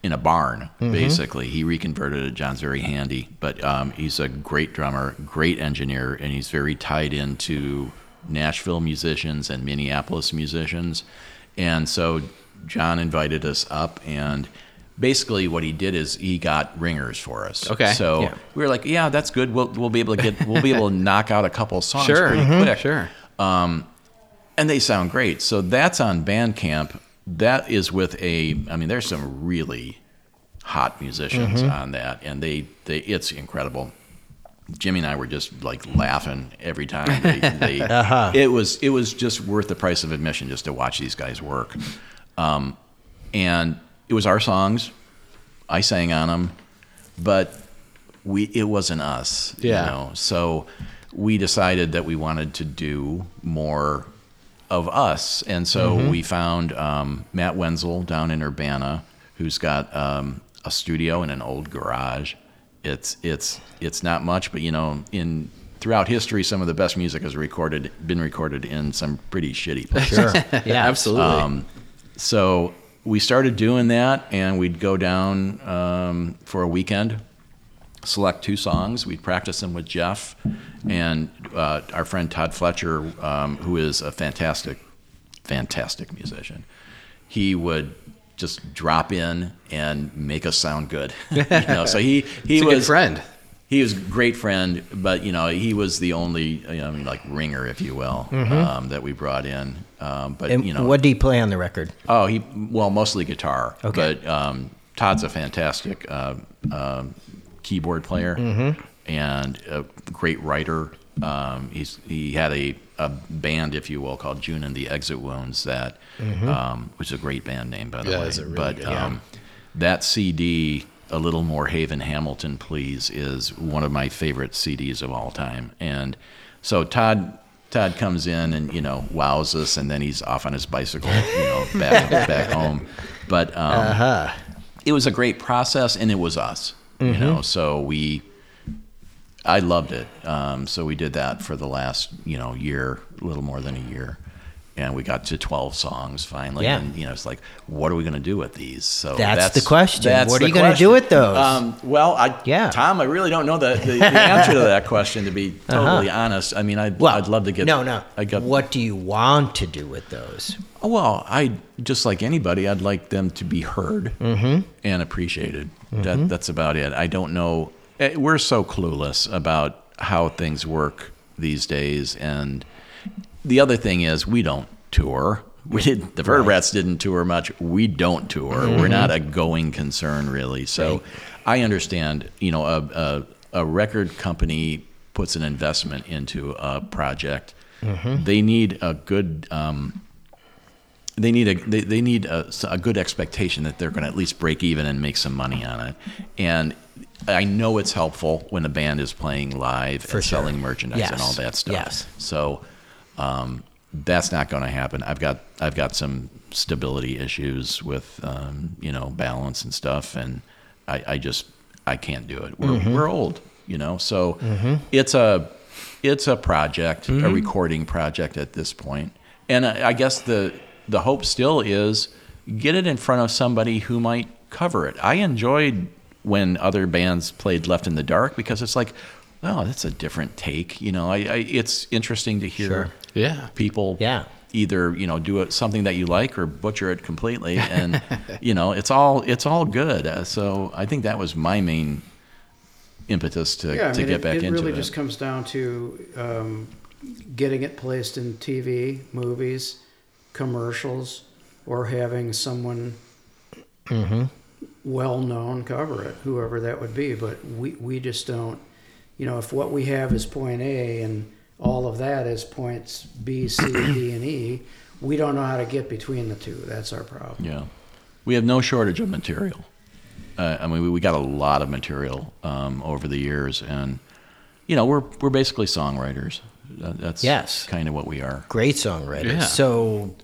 in a barn, basically. He reconverted it. John's very handy, but um, he's a great drummer, great engineer, and he's very tied into Nashville musicians and Minneapolis musicians. And so John invited us up, and basically what he did is he got ringers for us. Okay. So Yeah. we were like, yeah, that's good. We'll, we'll be able to get, we'll be able to knock out a couple songs Sure. pretty Mhm. quick Sure. and they sound great. So that's on Bandcamp. That is with a. I mean, there's some really hot musicians Mm-hmm. on that, and they, they it's incredible. Jimmy and I were just like laughing every time. They, they, Uh-huh. It was it was just worth the price of admission just to watch these guys work. Um, and it was our songs. I sang on them, but we it wasn't us. Yeah. You know? So we decided that we wanted to do more of us, and so Mm-hmm. we found um, Matt Wenzel down in Urbana, who's got um, a studio in an old garage. It's it's it's not much, but you know, in throughout history, some of the best music has recorded been recorded in some pretty shitty places. Sure. Yeah. Absolutely. Um, so we started doing that, and we'd go down um, for a weekend, select two songs. We'd practice them with Jeff and uh, our friend Todd Fletcher, um, who is a fantastic, fantastic musician. He would just drop in and make us sound good. you know, so he he He's a was good friend. he was a great friend, but you know he was the only you know, I mean, like ringer, if you will, um, that we brought in. Um, but And you know, what do you play on the record? Oh, he well mostly guitar. Okay. But um, Todd's a fantastic uh, um keyboard player and a great writer. Um, he's he had a, a band, if you will, called June and the Exit Wounds. That um, which is a great band name, by the Yeah, way. really but good- um, that CD, a little more Haven Hamilton, please, is one of my favorite CDs of all time. And so Todd. Todd comes in and you know wows us, and then he's off on his bicycle, you know, back back home. But um, Uh-huh. it was a great process, and it was us, Mm-hmm. you know. So we, I loved it. Um, so we did that for the last you know year, a little more than a year, and we got to twelve songs finally. Yeah. And you know, it's like, what are we going to do with these? So That's the question. that's What are you gonna do with those? Um, well, I, Yeah. Tom, I really don't know the, the, the answer to that question. To be totally honest, I mean, I'd, Uh-huh. Well, I'd love to get no, no. I got what do you want to do with those? Oh, Well, I just like anybody, I'd like them to be heard and appreciated. That that's about it. I don't know. eh, We're so clueless about how things work these days, and the other thing is we don't tour. We did the Vertebrats didn't tour much. We don't tour. We're not a going concern really. So I understand. You know, a, a a record company puts an investment into a project. They need a good. Um, they need a they, they need a, a good expectation that they're going to at least break even and make some money on it. And I know it's helpful when the band is playing live For and sure. selling merchandise and all that stuff. Yes. So um, that's not going to happen. I've got I've got some stability issues with um, you know balance and stuff, and I, I just I can't do it. We're Mm-hmm. we're old, you know. So it's a it's a project, a recording project at this point, and I, I guess the the hope still is get it in front of somebody who might cover it. I enjoyed when other bands played Left in the Dark because it's like, oh, that's a different take. You know, I, I it's interesting to hear Sure. Yeah. people Yeah. either you know do it something that you like or butcher it completely and you know it's all it's all good uh, so i think that was my main impetus to, Yeah, to mean, get it, back it into really it It really just comes down to um, getting it placed in TV, movies, commercials, or having someone well known cover it, whoever that would be. But we, we just don't, you know, if what we have is point A and all of that is points B, C, D, and E, we don't know how to get between the two. That's our problem. yeah we have no shortage of material uh, i mean we, we got a lot of material um, over the years and you know we're we're basically songwriters That- that's Yes. kind of what we are Great songwriters. Yeah. So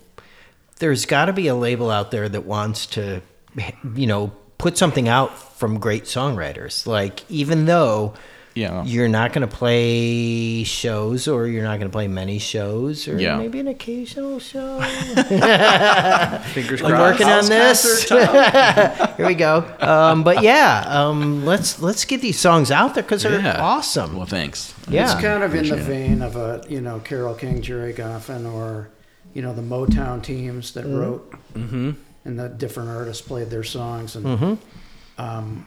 there's got to be a label out there that wants to, you know, put something out from great songwriters. Like even though Yeah. you're not going to play shows, or you're not going to play many shows, or Yeah. maybe an occasional show. Fingers I'm crossed. working on this. Here we go. Um, but yeah, um, let's let's get these songs out there because they're Yeah. awesome. Well, thanks. Yeah. It's kind of in the Appreciate it. vein of a you know Carole King, Gerry Goffin, or you know the Motown teams that wrote and the different artists played their songs, and um,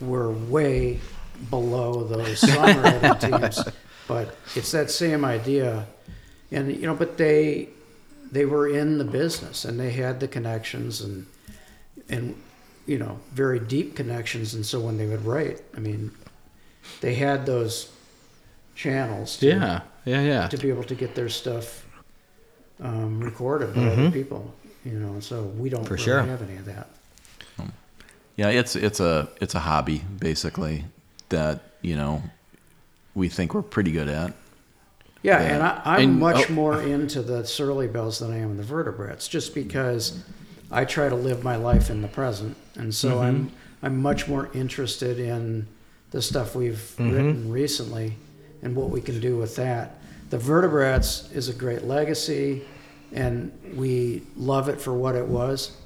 we're way below those songwriting teams, but it's that same idea, and you know, but they they were in the business and they had the connections and and you know very deep connections, and so when they would write, I mean, they had those channels to, Yeah, yeah, yeah. to be able to get their stuff um, recorded by other people. You know, and so we don't For really sure. have any of that. Yeah, it's it's a it's a hobby basically that you know we think we're pretty good at. Yeah, and I, I'm And- much oh. more into the Surly Bells than I am the Vertebrats, just because I try to live my life in the present, and so Mm-hmm. I'm I'm much more interested in the stuff we've written recently and what we can do with that. The Vertebrats is a great legacy, and we love it for what it was.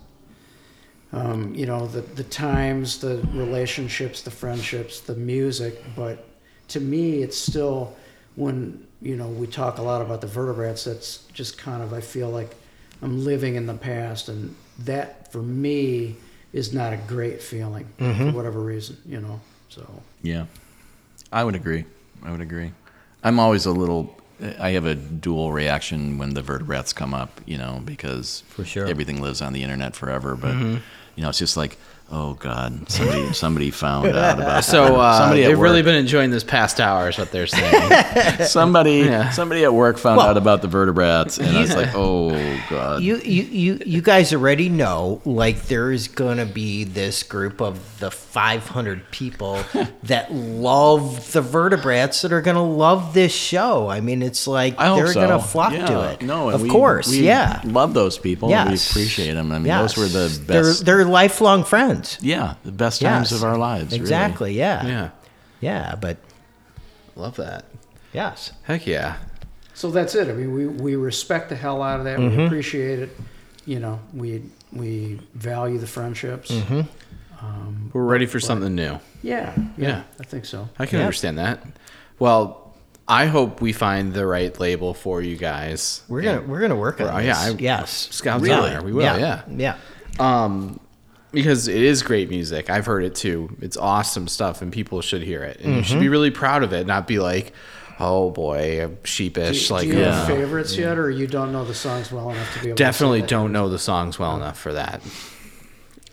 Um, you know, the the times, the relationships, the friendships, the music, but to me, it's still when you know we talk a lot about the Vertebrats. That's just kind of I feel like I'm living in the past, and that for me is not a great feeling for whatever reason. You know, so Yeah, I would agree. I would agree. I'm always a little. I have a dual reaction when the Vertebrats come up, you know, because For sure. everything lives on the internet forever. But you know, it's just like, oh god, somebody somebody found out about it. So uh, somebody they've really been enjoying this past hour, is what they're saying. somebody Yeah. somebody at work found Well, out about the Vertebrats, and I was like, oh god. You, you, you, you guys already know, like, there's going to be this group of the 500 people that love the Vertebrats that are going to love this show. I mean, it's like they're so. going to flock Yeah. to it. No, of we- course, we yeah. love those people. Yes. We appreciate them. I mean, Yes. those were the They're, best. they're lifelong friends. Yeah, the best times Yes. of our lives. really. Exactly, yeah. yeah, Yeah, but love that. yes. Heck yeah. so that's it. I mean, we we respect the hell out of that. Mm-hmm. We appreciate it. You know, we we value the friendships. Mm-hmm. We're ready for something new. Yeah, yeah, Yeah. I think so. I can Yeah. understand that. Well, I hope we find the right label for you guys. We're gonna we're gonna work on Well, this. yeah, I- yes. Scouts Really? on there. We will, yeah. yeah. Um, because it is great music. I've heard it too. It's awesome stuff, and people should hear it. And you should Mm-hmm. be really proud of it, not be like, "Oh boy, I'm sheepish." do, like, do you yeah. have favorites yet, or you don't know the songs well enough to be able definitely to say that? don't know the songs well enough for that.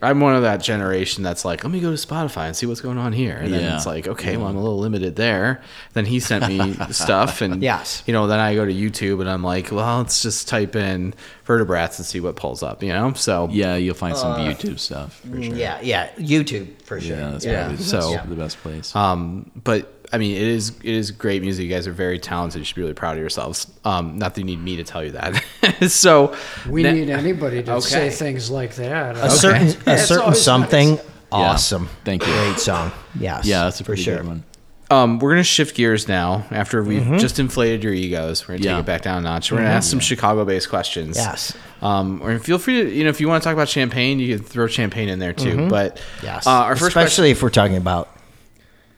I'm one of that generation that's like, let me go to Spotify and see what's going on here. And then it's like, okay, well, I'm a little limited there. Then he sent me stuff, and Yes. you know, then I go to YouTube and I'm like, well, let's just type in Vertebrats and see what pulls up, you know? So Yeah, you'll find some YouTube stuff for sure. Yeah, yeah. YouTube for sure. Yeah, that's Yeah, probably the, so- the best place. Um, but I mean, it is it is great music. You guys are very talented. You should be really proud of yourselves. Um, not that you need me to tell you that. so We ne- need anybody to say things like that. A certain a certain something nice. awesome. Thank you. Great song. Yes. yeah, that's a for pretty sure. good one. Um, we're gonna shift gears now. After we've just inflated your egos, we're gonna Yeah. take it back down a notch. We're gonna ask some Chicago-based questions. Yes. Um, or feel free to, you know, if you want to talk about Champaign, you can throw Champaign in there too. But Yes. uh, our first question, Especially if we're talking about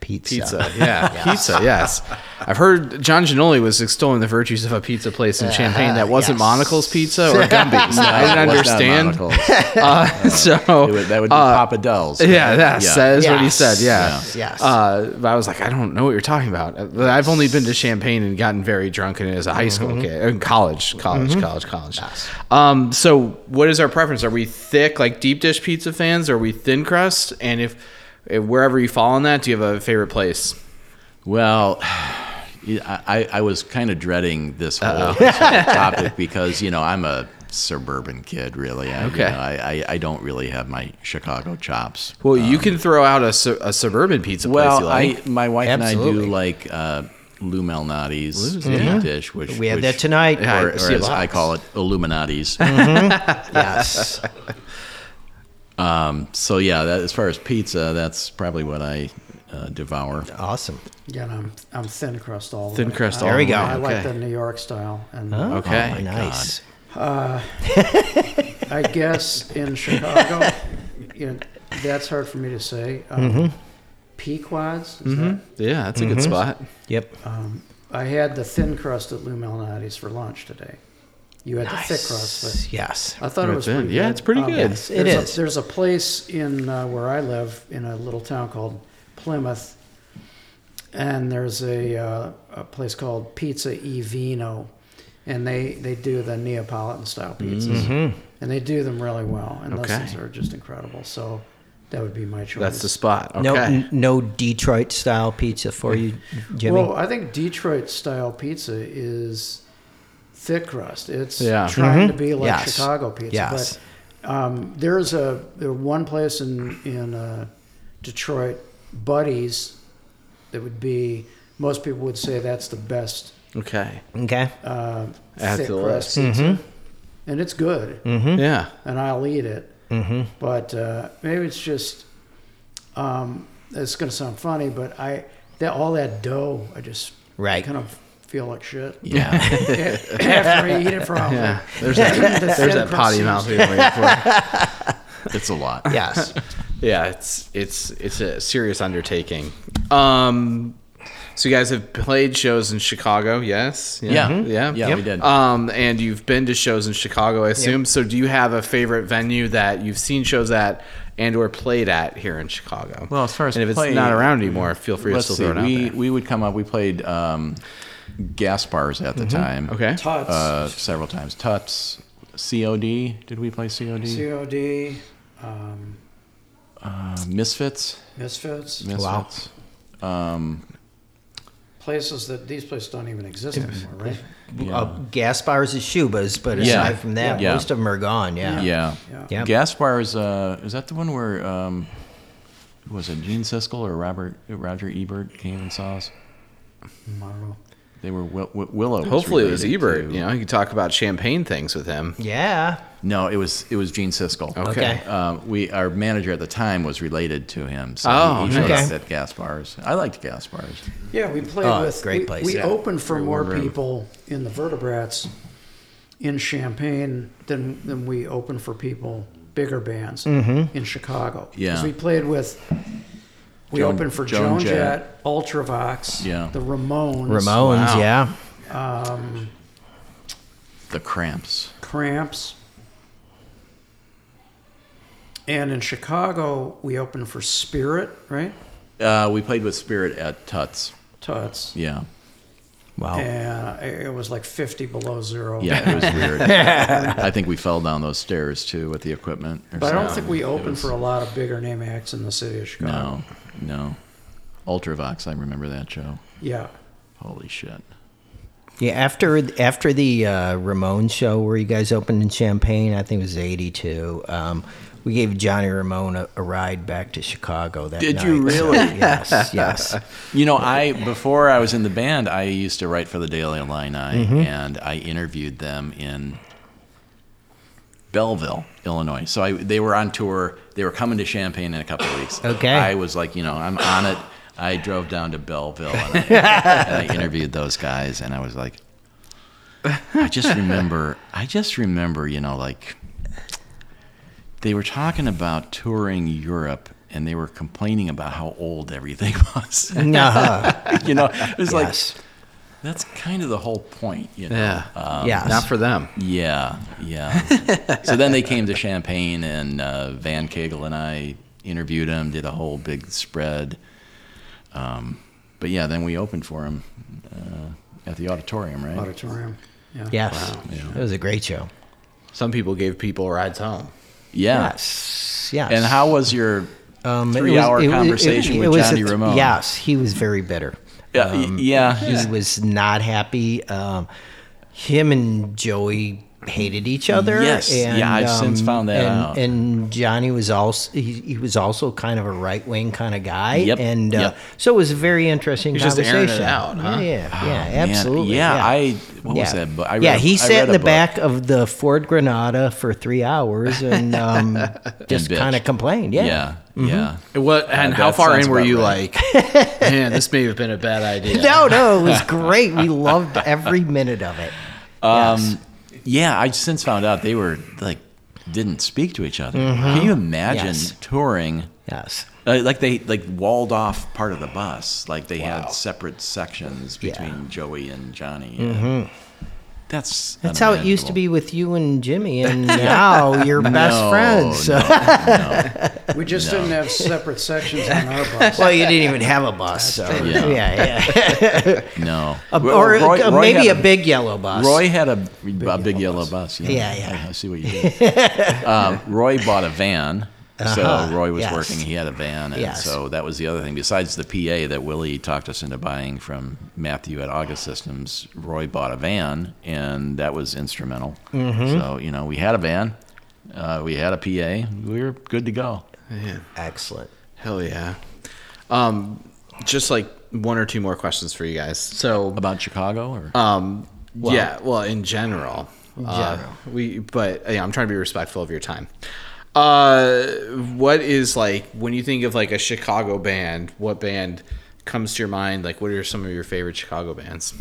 pizza. pizza. Yeah, pizza. Yes, I've heard John Giannoli was extolling the virtues of a pizza place in Champaign that wasn't yes. Monical's Pizza or Gumby's. I didn't It was not understand. Uh, so It would- that would be uh, Papa Dell's. Yeah, that's, Yeah. that is what he said. Yeah. Yes. Uh, but I was like, I don't know what you're talking about. Uh, I've only been to Champaign and gotten very drunk in it as a high school kid, in college, college, college, college. Um, so, what is our preference? Are we thick, like deep dish pizza fans? Or are we thin crust? And if wherever you fall on that, do you have a favorite place? Well, I, I I was kind of dreading this whole, this whole topic because you know I'm a suburban kid, really. I, you Okay. know, I, I I don't really have my Chicago chops. Well, you can throw out a, su- a suburban pizza place you Well, like. I my wife and I do like uh, Lou Malnati's Lou's, deep yeah. dish, which We have which- that tonight. Yeah, or, I or as I call it, Illuminati's. yes. Um, so yeah, that, as far as pizza, that's probably what I uh, devour. Awesome. Yeah, I'm I'm thin crust all the Thin way. crust I- all There we the go. way, I like okay. the New York style, and Oh, Okay. nice. I guess in Chicago, you know, that's hard for me to say. Um, Mm-hmm. Pequods, is that? Yeah, that's a good spot. Yep. Um, I had the thin crust at Lou Malnati's for lunch today. You had the thick crust, Yes. I thought it was Right pretty then. Yeah, good. it's pretty good. Yes, it there's. A, there's a place in uh, where I live in a little town called Plymouth, and there's a, uh, a place called Pizza E Vino, and they, they do the Neapolitan style pizzas, and they do them really well, and those Okay. things are just incredible. So that would be my choice. That's the spot. Okay. No, n- no Detroit style pizza for you, Jimmy. Well, I think Detroit style pizza is thick crust. It's Yeah. trying to be like Yes. Chicago pizza. Yes. But um, there's a there one place in in uh, Detroit, Buddy's, that would be most people would say that's the best Okay. okay. uh, thick to the crust list. pizza, and it's good, Yeah. and I'll eat it. Mm-hmm. But uh, maybe it's just um, it's going to sound funny, but I that all that dough, I just Right. kind of feel like shit Yeah. after I eat it for a Yeah. There's that, The there's that potty crust mouth we've waiting for. it's a lot. Yes. Yeah, it's it's it's a serious undertaking. Um, so you guys have played shows in Chicago, yes? Yeah. yeah, Yeah, Yep. we did. Um, and you've been to shows in Chicago, I assume. So do you have a favorite venue that you've seen shows at and or played at here in Chicago? Well, as far as and if it's play- not around anymore, feel free Let's to see. still throw it out We there. we would come up. We played um, Gaspar's at the time. Okay. Tuts, Uh, several times. Tuts. COD. Did we play COD? COD, um, Uh, Misfits. Misfits, Wow. Misfits. Um, places that these places don't even exist anymore, right? yeah. Uh, Gaspar's is Schubas, but Yeah. aside from that, Yeah. most of them are gone. Yeah. yeah. Yeah. Yep. Gaspar's. Uh, is that the one where um, was it Gene Siskel or Robert Roger Ebert came and saw us? I don't know. They were Will, Will- Willow. Hopefully it was related Ebert. to- You know, you could talk about Champaign things with him. Yeah. No, it was it was Gene Siskel. Okay. Um, we our manager at the time was related to him, so Oh, he, he showed okay. us at Gaspar's. I liked Gaspar's. Yeah, we played Oh, with great we, place. We Yeah. opened for Great more people in the Vertebrats in Champaign than than we opened for people bigger bands in Chicago. Yeah. we played with. We Joan- opened for Joan Joan, Jett. Jett, Ultravox, Yeah. the Ramones, Ramones. Wow. Yeah. um, The Cramps. Cramps. And in Chicago, we opened for Spirit, right? Uh, we played with Spirit at Tuts. Tuts. Yeah, Wow. And it was like 50 below zero. yeah, it was weird. I think we fell down those stairs too with the equipment. or But I don't think we opened was- for a lot of bigger name acts in the city of Chicago. No, no. Ultravox, I remember that show. Yeah. Holy shit. Yeah, after after the uh, Ramon show where you guys opened in Champaign, I think it was '82. Um, we gave Johnny Ramone a, a ride back to Chicago that Did night. you So, really? yes, yes. You know, I before I was in the band, I used to write for the Daily Illini, and I interviewed them in Belleville, Illinois. So I, they were on tour. They were coming to Champaign in a couple of weeks. Okay. I was like, you know, I'm on it. I drove down to Belleville and I, and I interviewed those guys, and I was like, I just remember, I just remember, you know, like they were talking about touring Europe. And they were complaining about how old everything was Uh-huh. you know, it was Yes. like that's kind of the whole point, you know. Yeah. Um, Yes. Not for them. yeah, yeah. so then they came to Champaign, and uh, Van Kegel and I interviewed him, did a whole big spread. Um, but yeah, then we opened for him uh, at the auditorium, right? Auditorium. Yeah. Yes. It was a great show. Some people gave people rides home. Yeah. Yes. Yes. And how was your Um, three-hour it was- it- conversation it with was a Johnny th- Ramone? Yes, he was very bitter. Yeah, y- yeah. He was not happy. Um, him and Joey hated each other. Yes. Yeah, I've since found that and, out. And Johnny was also he, he was also kind of a right wing kind of guy. Yep, And uh, yep. so it was a very interesting He's just airing conversation. it out, huh? Yeah, yeah, yeah, absolutely. Yeah, yeah. I what was that? book? I yeah, read, he I sat read in the book. back of the Ford Granada for three hours and um, just kind of complained. Yeah. Yeah, Mm-hmm. yeah. What and Uh, how far in were you right. like? Man, this may have been a bad idea. No, no, it was great. We loved every minute of it. Um, Yes. Yeah, I since found out they were like didn't speak to each other. Can you imagine Mm-hmm. Yes. touring? Yes. Uh, like they like walled off part of the bus. Like they had separate sections Yeah. between Joey and Johnny. Mm-hmm. That's That's how it used to be with you and Jimmy, and now you're best No, friends. So. no. We just didn't have separate sections on our bus. Well, you didn't even have a bus. So. Yeah. Yeah, yeah. No. A- or Roy- uh, Roy maybe had a big yellow bus. Roy had a, a big yellow yellow bus. bus. Yeah, yeah. I, I see what you did. um, Roy bought a van. So Uh-huh, Roy was yes. working. He had a van, and Yes. so that was the other thing. Besides the PA that Willie talked us into buying from Matthew at August Systems, Roy bought a van, and that was instrumental. Mm-hmm. So you know, we had a van, uh, we had a PA, we were good to go. Excellent. Hell yeah. Um, just like one or two more questions for you guys. So, About Chicago, or um, yeah, well, in general, in general. we, but yeah, I'm trying to be respectful of your time. Uh, what is like when you think of like a Chicago band? What band comes to your mind? Like, what are some of your favorite Chicago bands?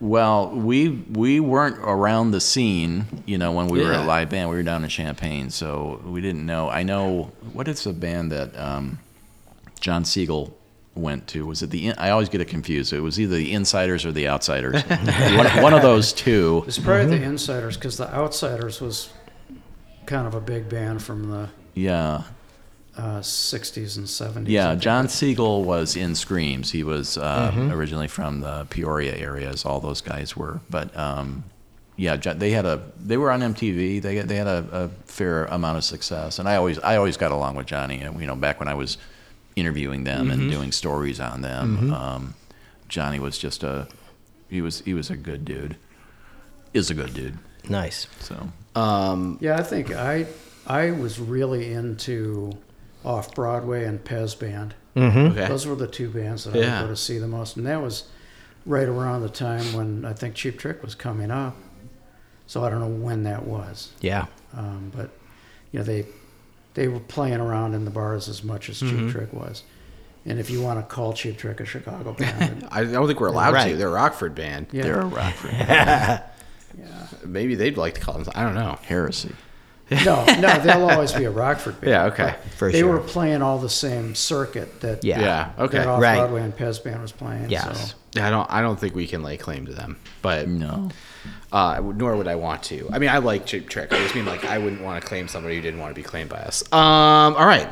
Well, we we weren't around the scene, you know, when we were Yeah. a live band. We were down in Champaign, so we didn't know. I know what is a band that um, John Siegel went to. Was it the? In- I always get it confused. It was either the Insiders or the Outsiders. one, one of those two. It's probably Mm-hmm. the Insiders because the Outsiders was kind of a big band from the Yeah, uh, 60s and 70s. Yeah. John Siegel was in Screams. He was uh, Mm-hmm. originally from the Peoria areas. All those guys were, but. Um, yeah, they had a. They were on MTV. They they had a, a fair amount of success, and I always I always got along with Johnny. and, You know, back when I was interviewing them and doing stories on them, um, Johnny was just a. He was he was a good dude. Is a good dude. Nice. So Um, Yeah, I think I I was really into Off Broadway and Pez Band. okay. Those were the two bands that I Yeah. would go to see the most, and that was right around the time when I think Cheap Trick was coming up. So I don't know when that was, Yeah. um, but you know they they were playing around in the bars as much as Mm-hmm. Cheap Trick was. And if you want to call Cheap Trick a Chicago band, I don't think we're allowed Right. to. They're a Rockford band. yeah, they're a Rockford band. yeah. Maybe they'd like to call them. I don't know. heresy. No, no, they'll always be a Rockford band. Yeah, okay. but For they sure. were playing all the same circuit that Yeah. Yeah. Okay. that Off Right. Broadway and Pez Band was playing. Yes. So. Yeah, I don't. I don't think we can lay claim to them, but No. Uh, nor would I want to. I mean, I like Cheap Trick. I just mean like I wouldn't want to claim somebody who didn't want to be claimed by us. Um. All right.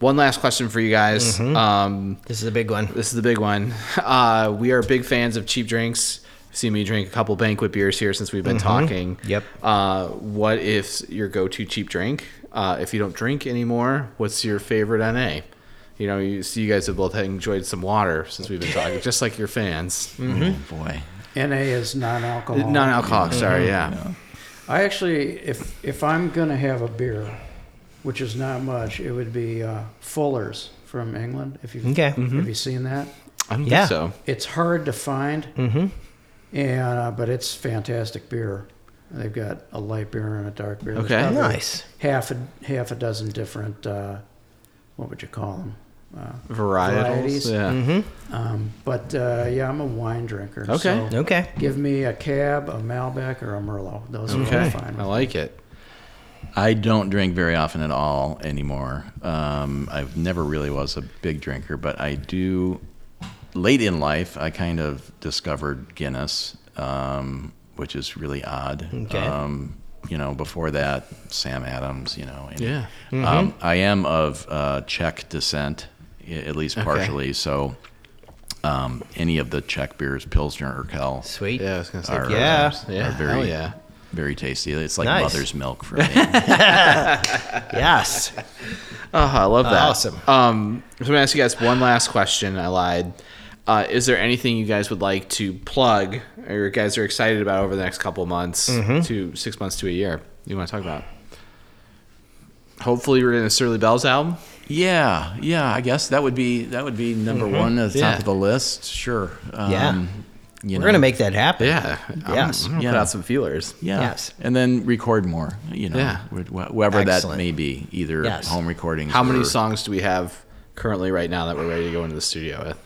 One last question for you guys. Um. This is a big one. This is the big one. Uh, we are big fans of cheap drinks. You've seen me drink a couple banquet beers here since we've been talking. Yep. Uh, what if your go-to cheap drink? Uh, if you don't drink anymore, what's your favorite NA? You know, you see, you guys have both enjoyed some water since we've been talking, just like your fans. Oh boy. NA is non-alcohol. Non-alcoholic, sorry, yeah. I actually, if if I'm gonna have a beer, which is not much, it would be uh, Fuller's from England. If you've Okay. have you seen that? I don't Yeah. think so. It's hard to find, Mm-hmm. and uh, but it's fantastic beer. They've got a light beer and a dark beer. There's Okay. Nice. Half a half a dozen different. Uh, what would you call them? Uh, Varietals, Varieties. yeah. Mm-hmm. um, but uh, yeah, I'm a wine drinker. Okay. so Okay. give me a cab, a Malbec, or a Merlot. Those are all fine. I like it. I don't drink very often at all anymore. Um, I've never really was a big drinker, but I do. Late in life, I kind of discovered Guinness, um, which is really odd. Okay. Um, you know, before that, Sam Adams. You know. and, Yeah. Um, I am of uh, Czech descent, i- at least Okay. partially. So, um, any of the Czech beers, Pilsner Urquell, Sweet. Yeah, I was gonna say. Are- Yeah. yeah, are very- hell yeah. very tasty. It's like Nice. mother's milk for me. Yes. Oh, I love that. Awesome. Um, so I'm gonna ask you guys one last question. I lied. Uh, is there anything you guys would like to plug, or you guys are excited about over the next couple months, to six months to a year? You want to talk about? Hopefully, we're getting a Surly Bells album. Yeah, yeah. I guess that would be that would be number one at the Yeah. top of the list. Sure. Um, Yeah. You We're know, gonna make that happen. Yeah. Yes. I'm, I'm gonna Yeah. put out some feelers. Yeah. Yes. And then record more. You know. Yeah. Whoever Excellent. that may be, either Yes. home recordings. How many songs do we have currently right now that we're ready to go into the studio with?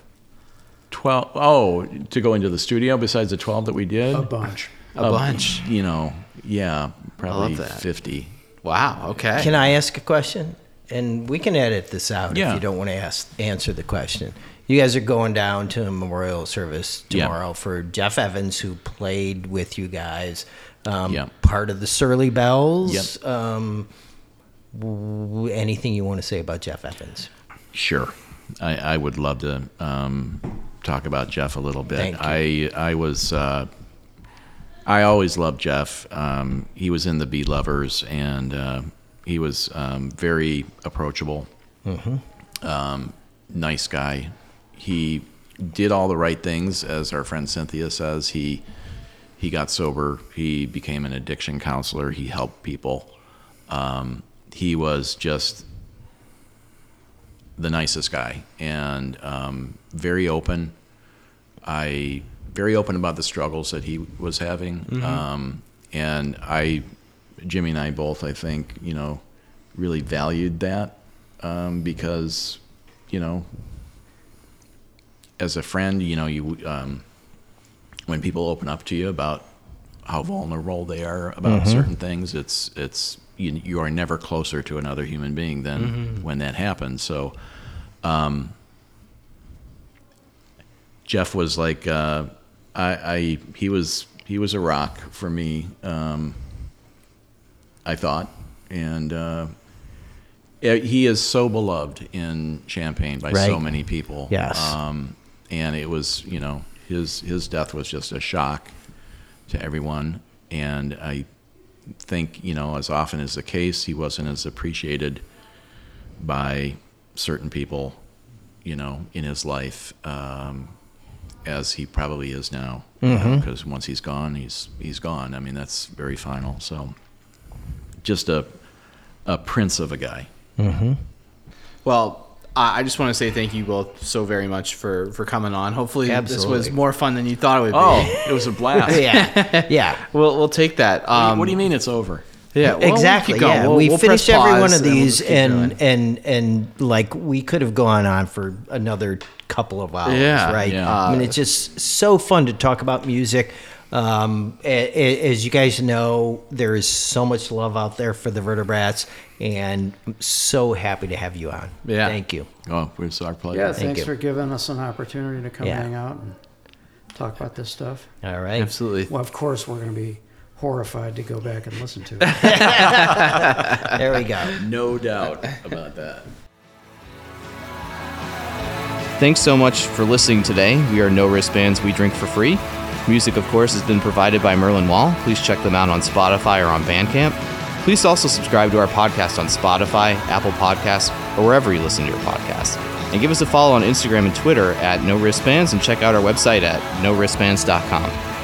Twelve. Oh, to go into the studio besides the twelve that we did. A bunch. A bunch. You know. Yeah. Probably that. fifty. Wow. Okay. Can I ask a question? And we can edit this out if you don't want to ask answer the question. You guys are going down to a memorial service Yeah. tomorrow for Jeff Evans, who played with you guys. Um, Yeah. Part of the Surly Bells. Yep. Um, w- anything you want to say about Jeff Evans? Sure. I, I would love to um, talk about Jeff a little bit. Thank I I was uh, I always loved Jeff. Um, he was in the Bee Lovers, and uh, he was um, very approachable, um, nice guy. He did all the right things, as our friend Cynthia says. He he got sober. He became an addiction counselor. He helped people. Um, he was just the nicest guy and um, very open. I very open about the struggles that he was having, um, and I, Jimmy and I both, I think, you know, really valued that um, because, you know, as a friend, you know, you um, when people open up to you about how vulnerable they are about certain things, it's it's you, you are never closer to another human being than when that happens. So, um, Jeff was like, uh, I, I he was he was a rock for me. Um, I thought, and uh, he is so beloved in Champaign by so many people. Yes. Um, and it was, you know, his his death was just a shock to everyone, and I think, you know, as often is the case, he wasn't as appreciated by certain people, you know, in his life um, as he probably is now. Because once he's gone, he's he's gone. I mean, that's very final. So, just a a prince of a guy. Well, I I just want to say thank you both so very much for for coming on. Hopefully, this was more fun than you thought it would be. Oh, it was a blast. yeah, yeah. We'll we'll take that. Um, what do you mean it's over? Yeah, well, we'll exactly. keep yeah, We'll- we we'll finished every one of these, just keep and and and like we could have gone on for another couple of hours. Yeah, right. yeah. I mean, it's just so fun to talk about music. Um, a- a- as you guys know, there is so much love out there for the Vertebrats, and I'm so happy to have you on. Yeah. Thank you. Oh, it's our pleasure. Yeah, Thank thanks you. for giving us an opportunity to come Yeah. hang out and talk about this stuff. All right. absolutely. Well, of course, we're going to be horrified to go back and listen to it. There we go. No doubt about that. Thanks so much for listening today. We are No Wristbands, We Drink for Free. Music, of course, has been provided by Merlin Wall. Please check them out on Spotify or on Bandcamp. Please also subscribe to our podcast on Spotify, Apple Podcasts, or wherever you listen to your podcasts. And give us a follow on Instagram and Twitter at No Wristbands and check out our website at NoWristbands.com.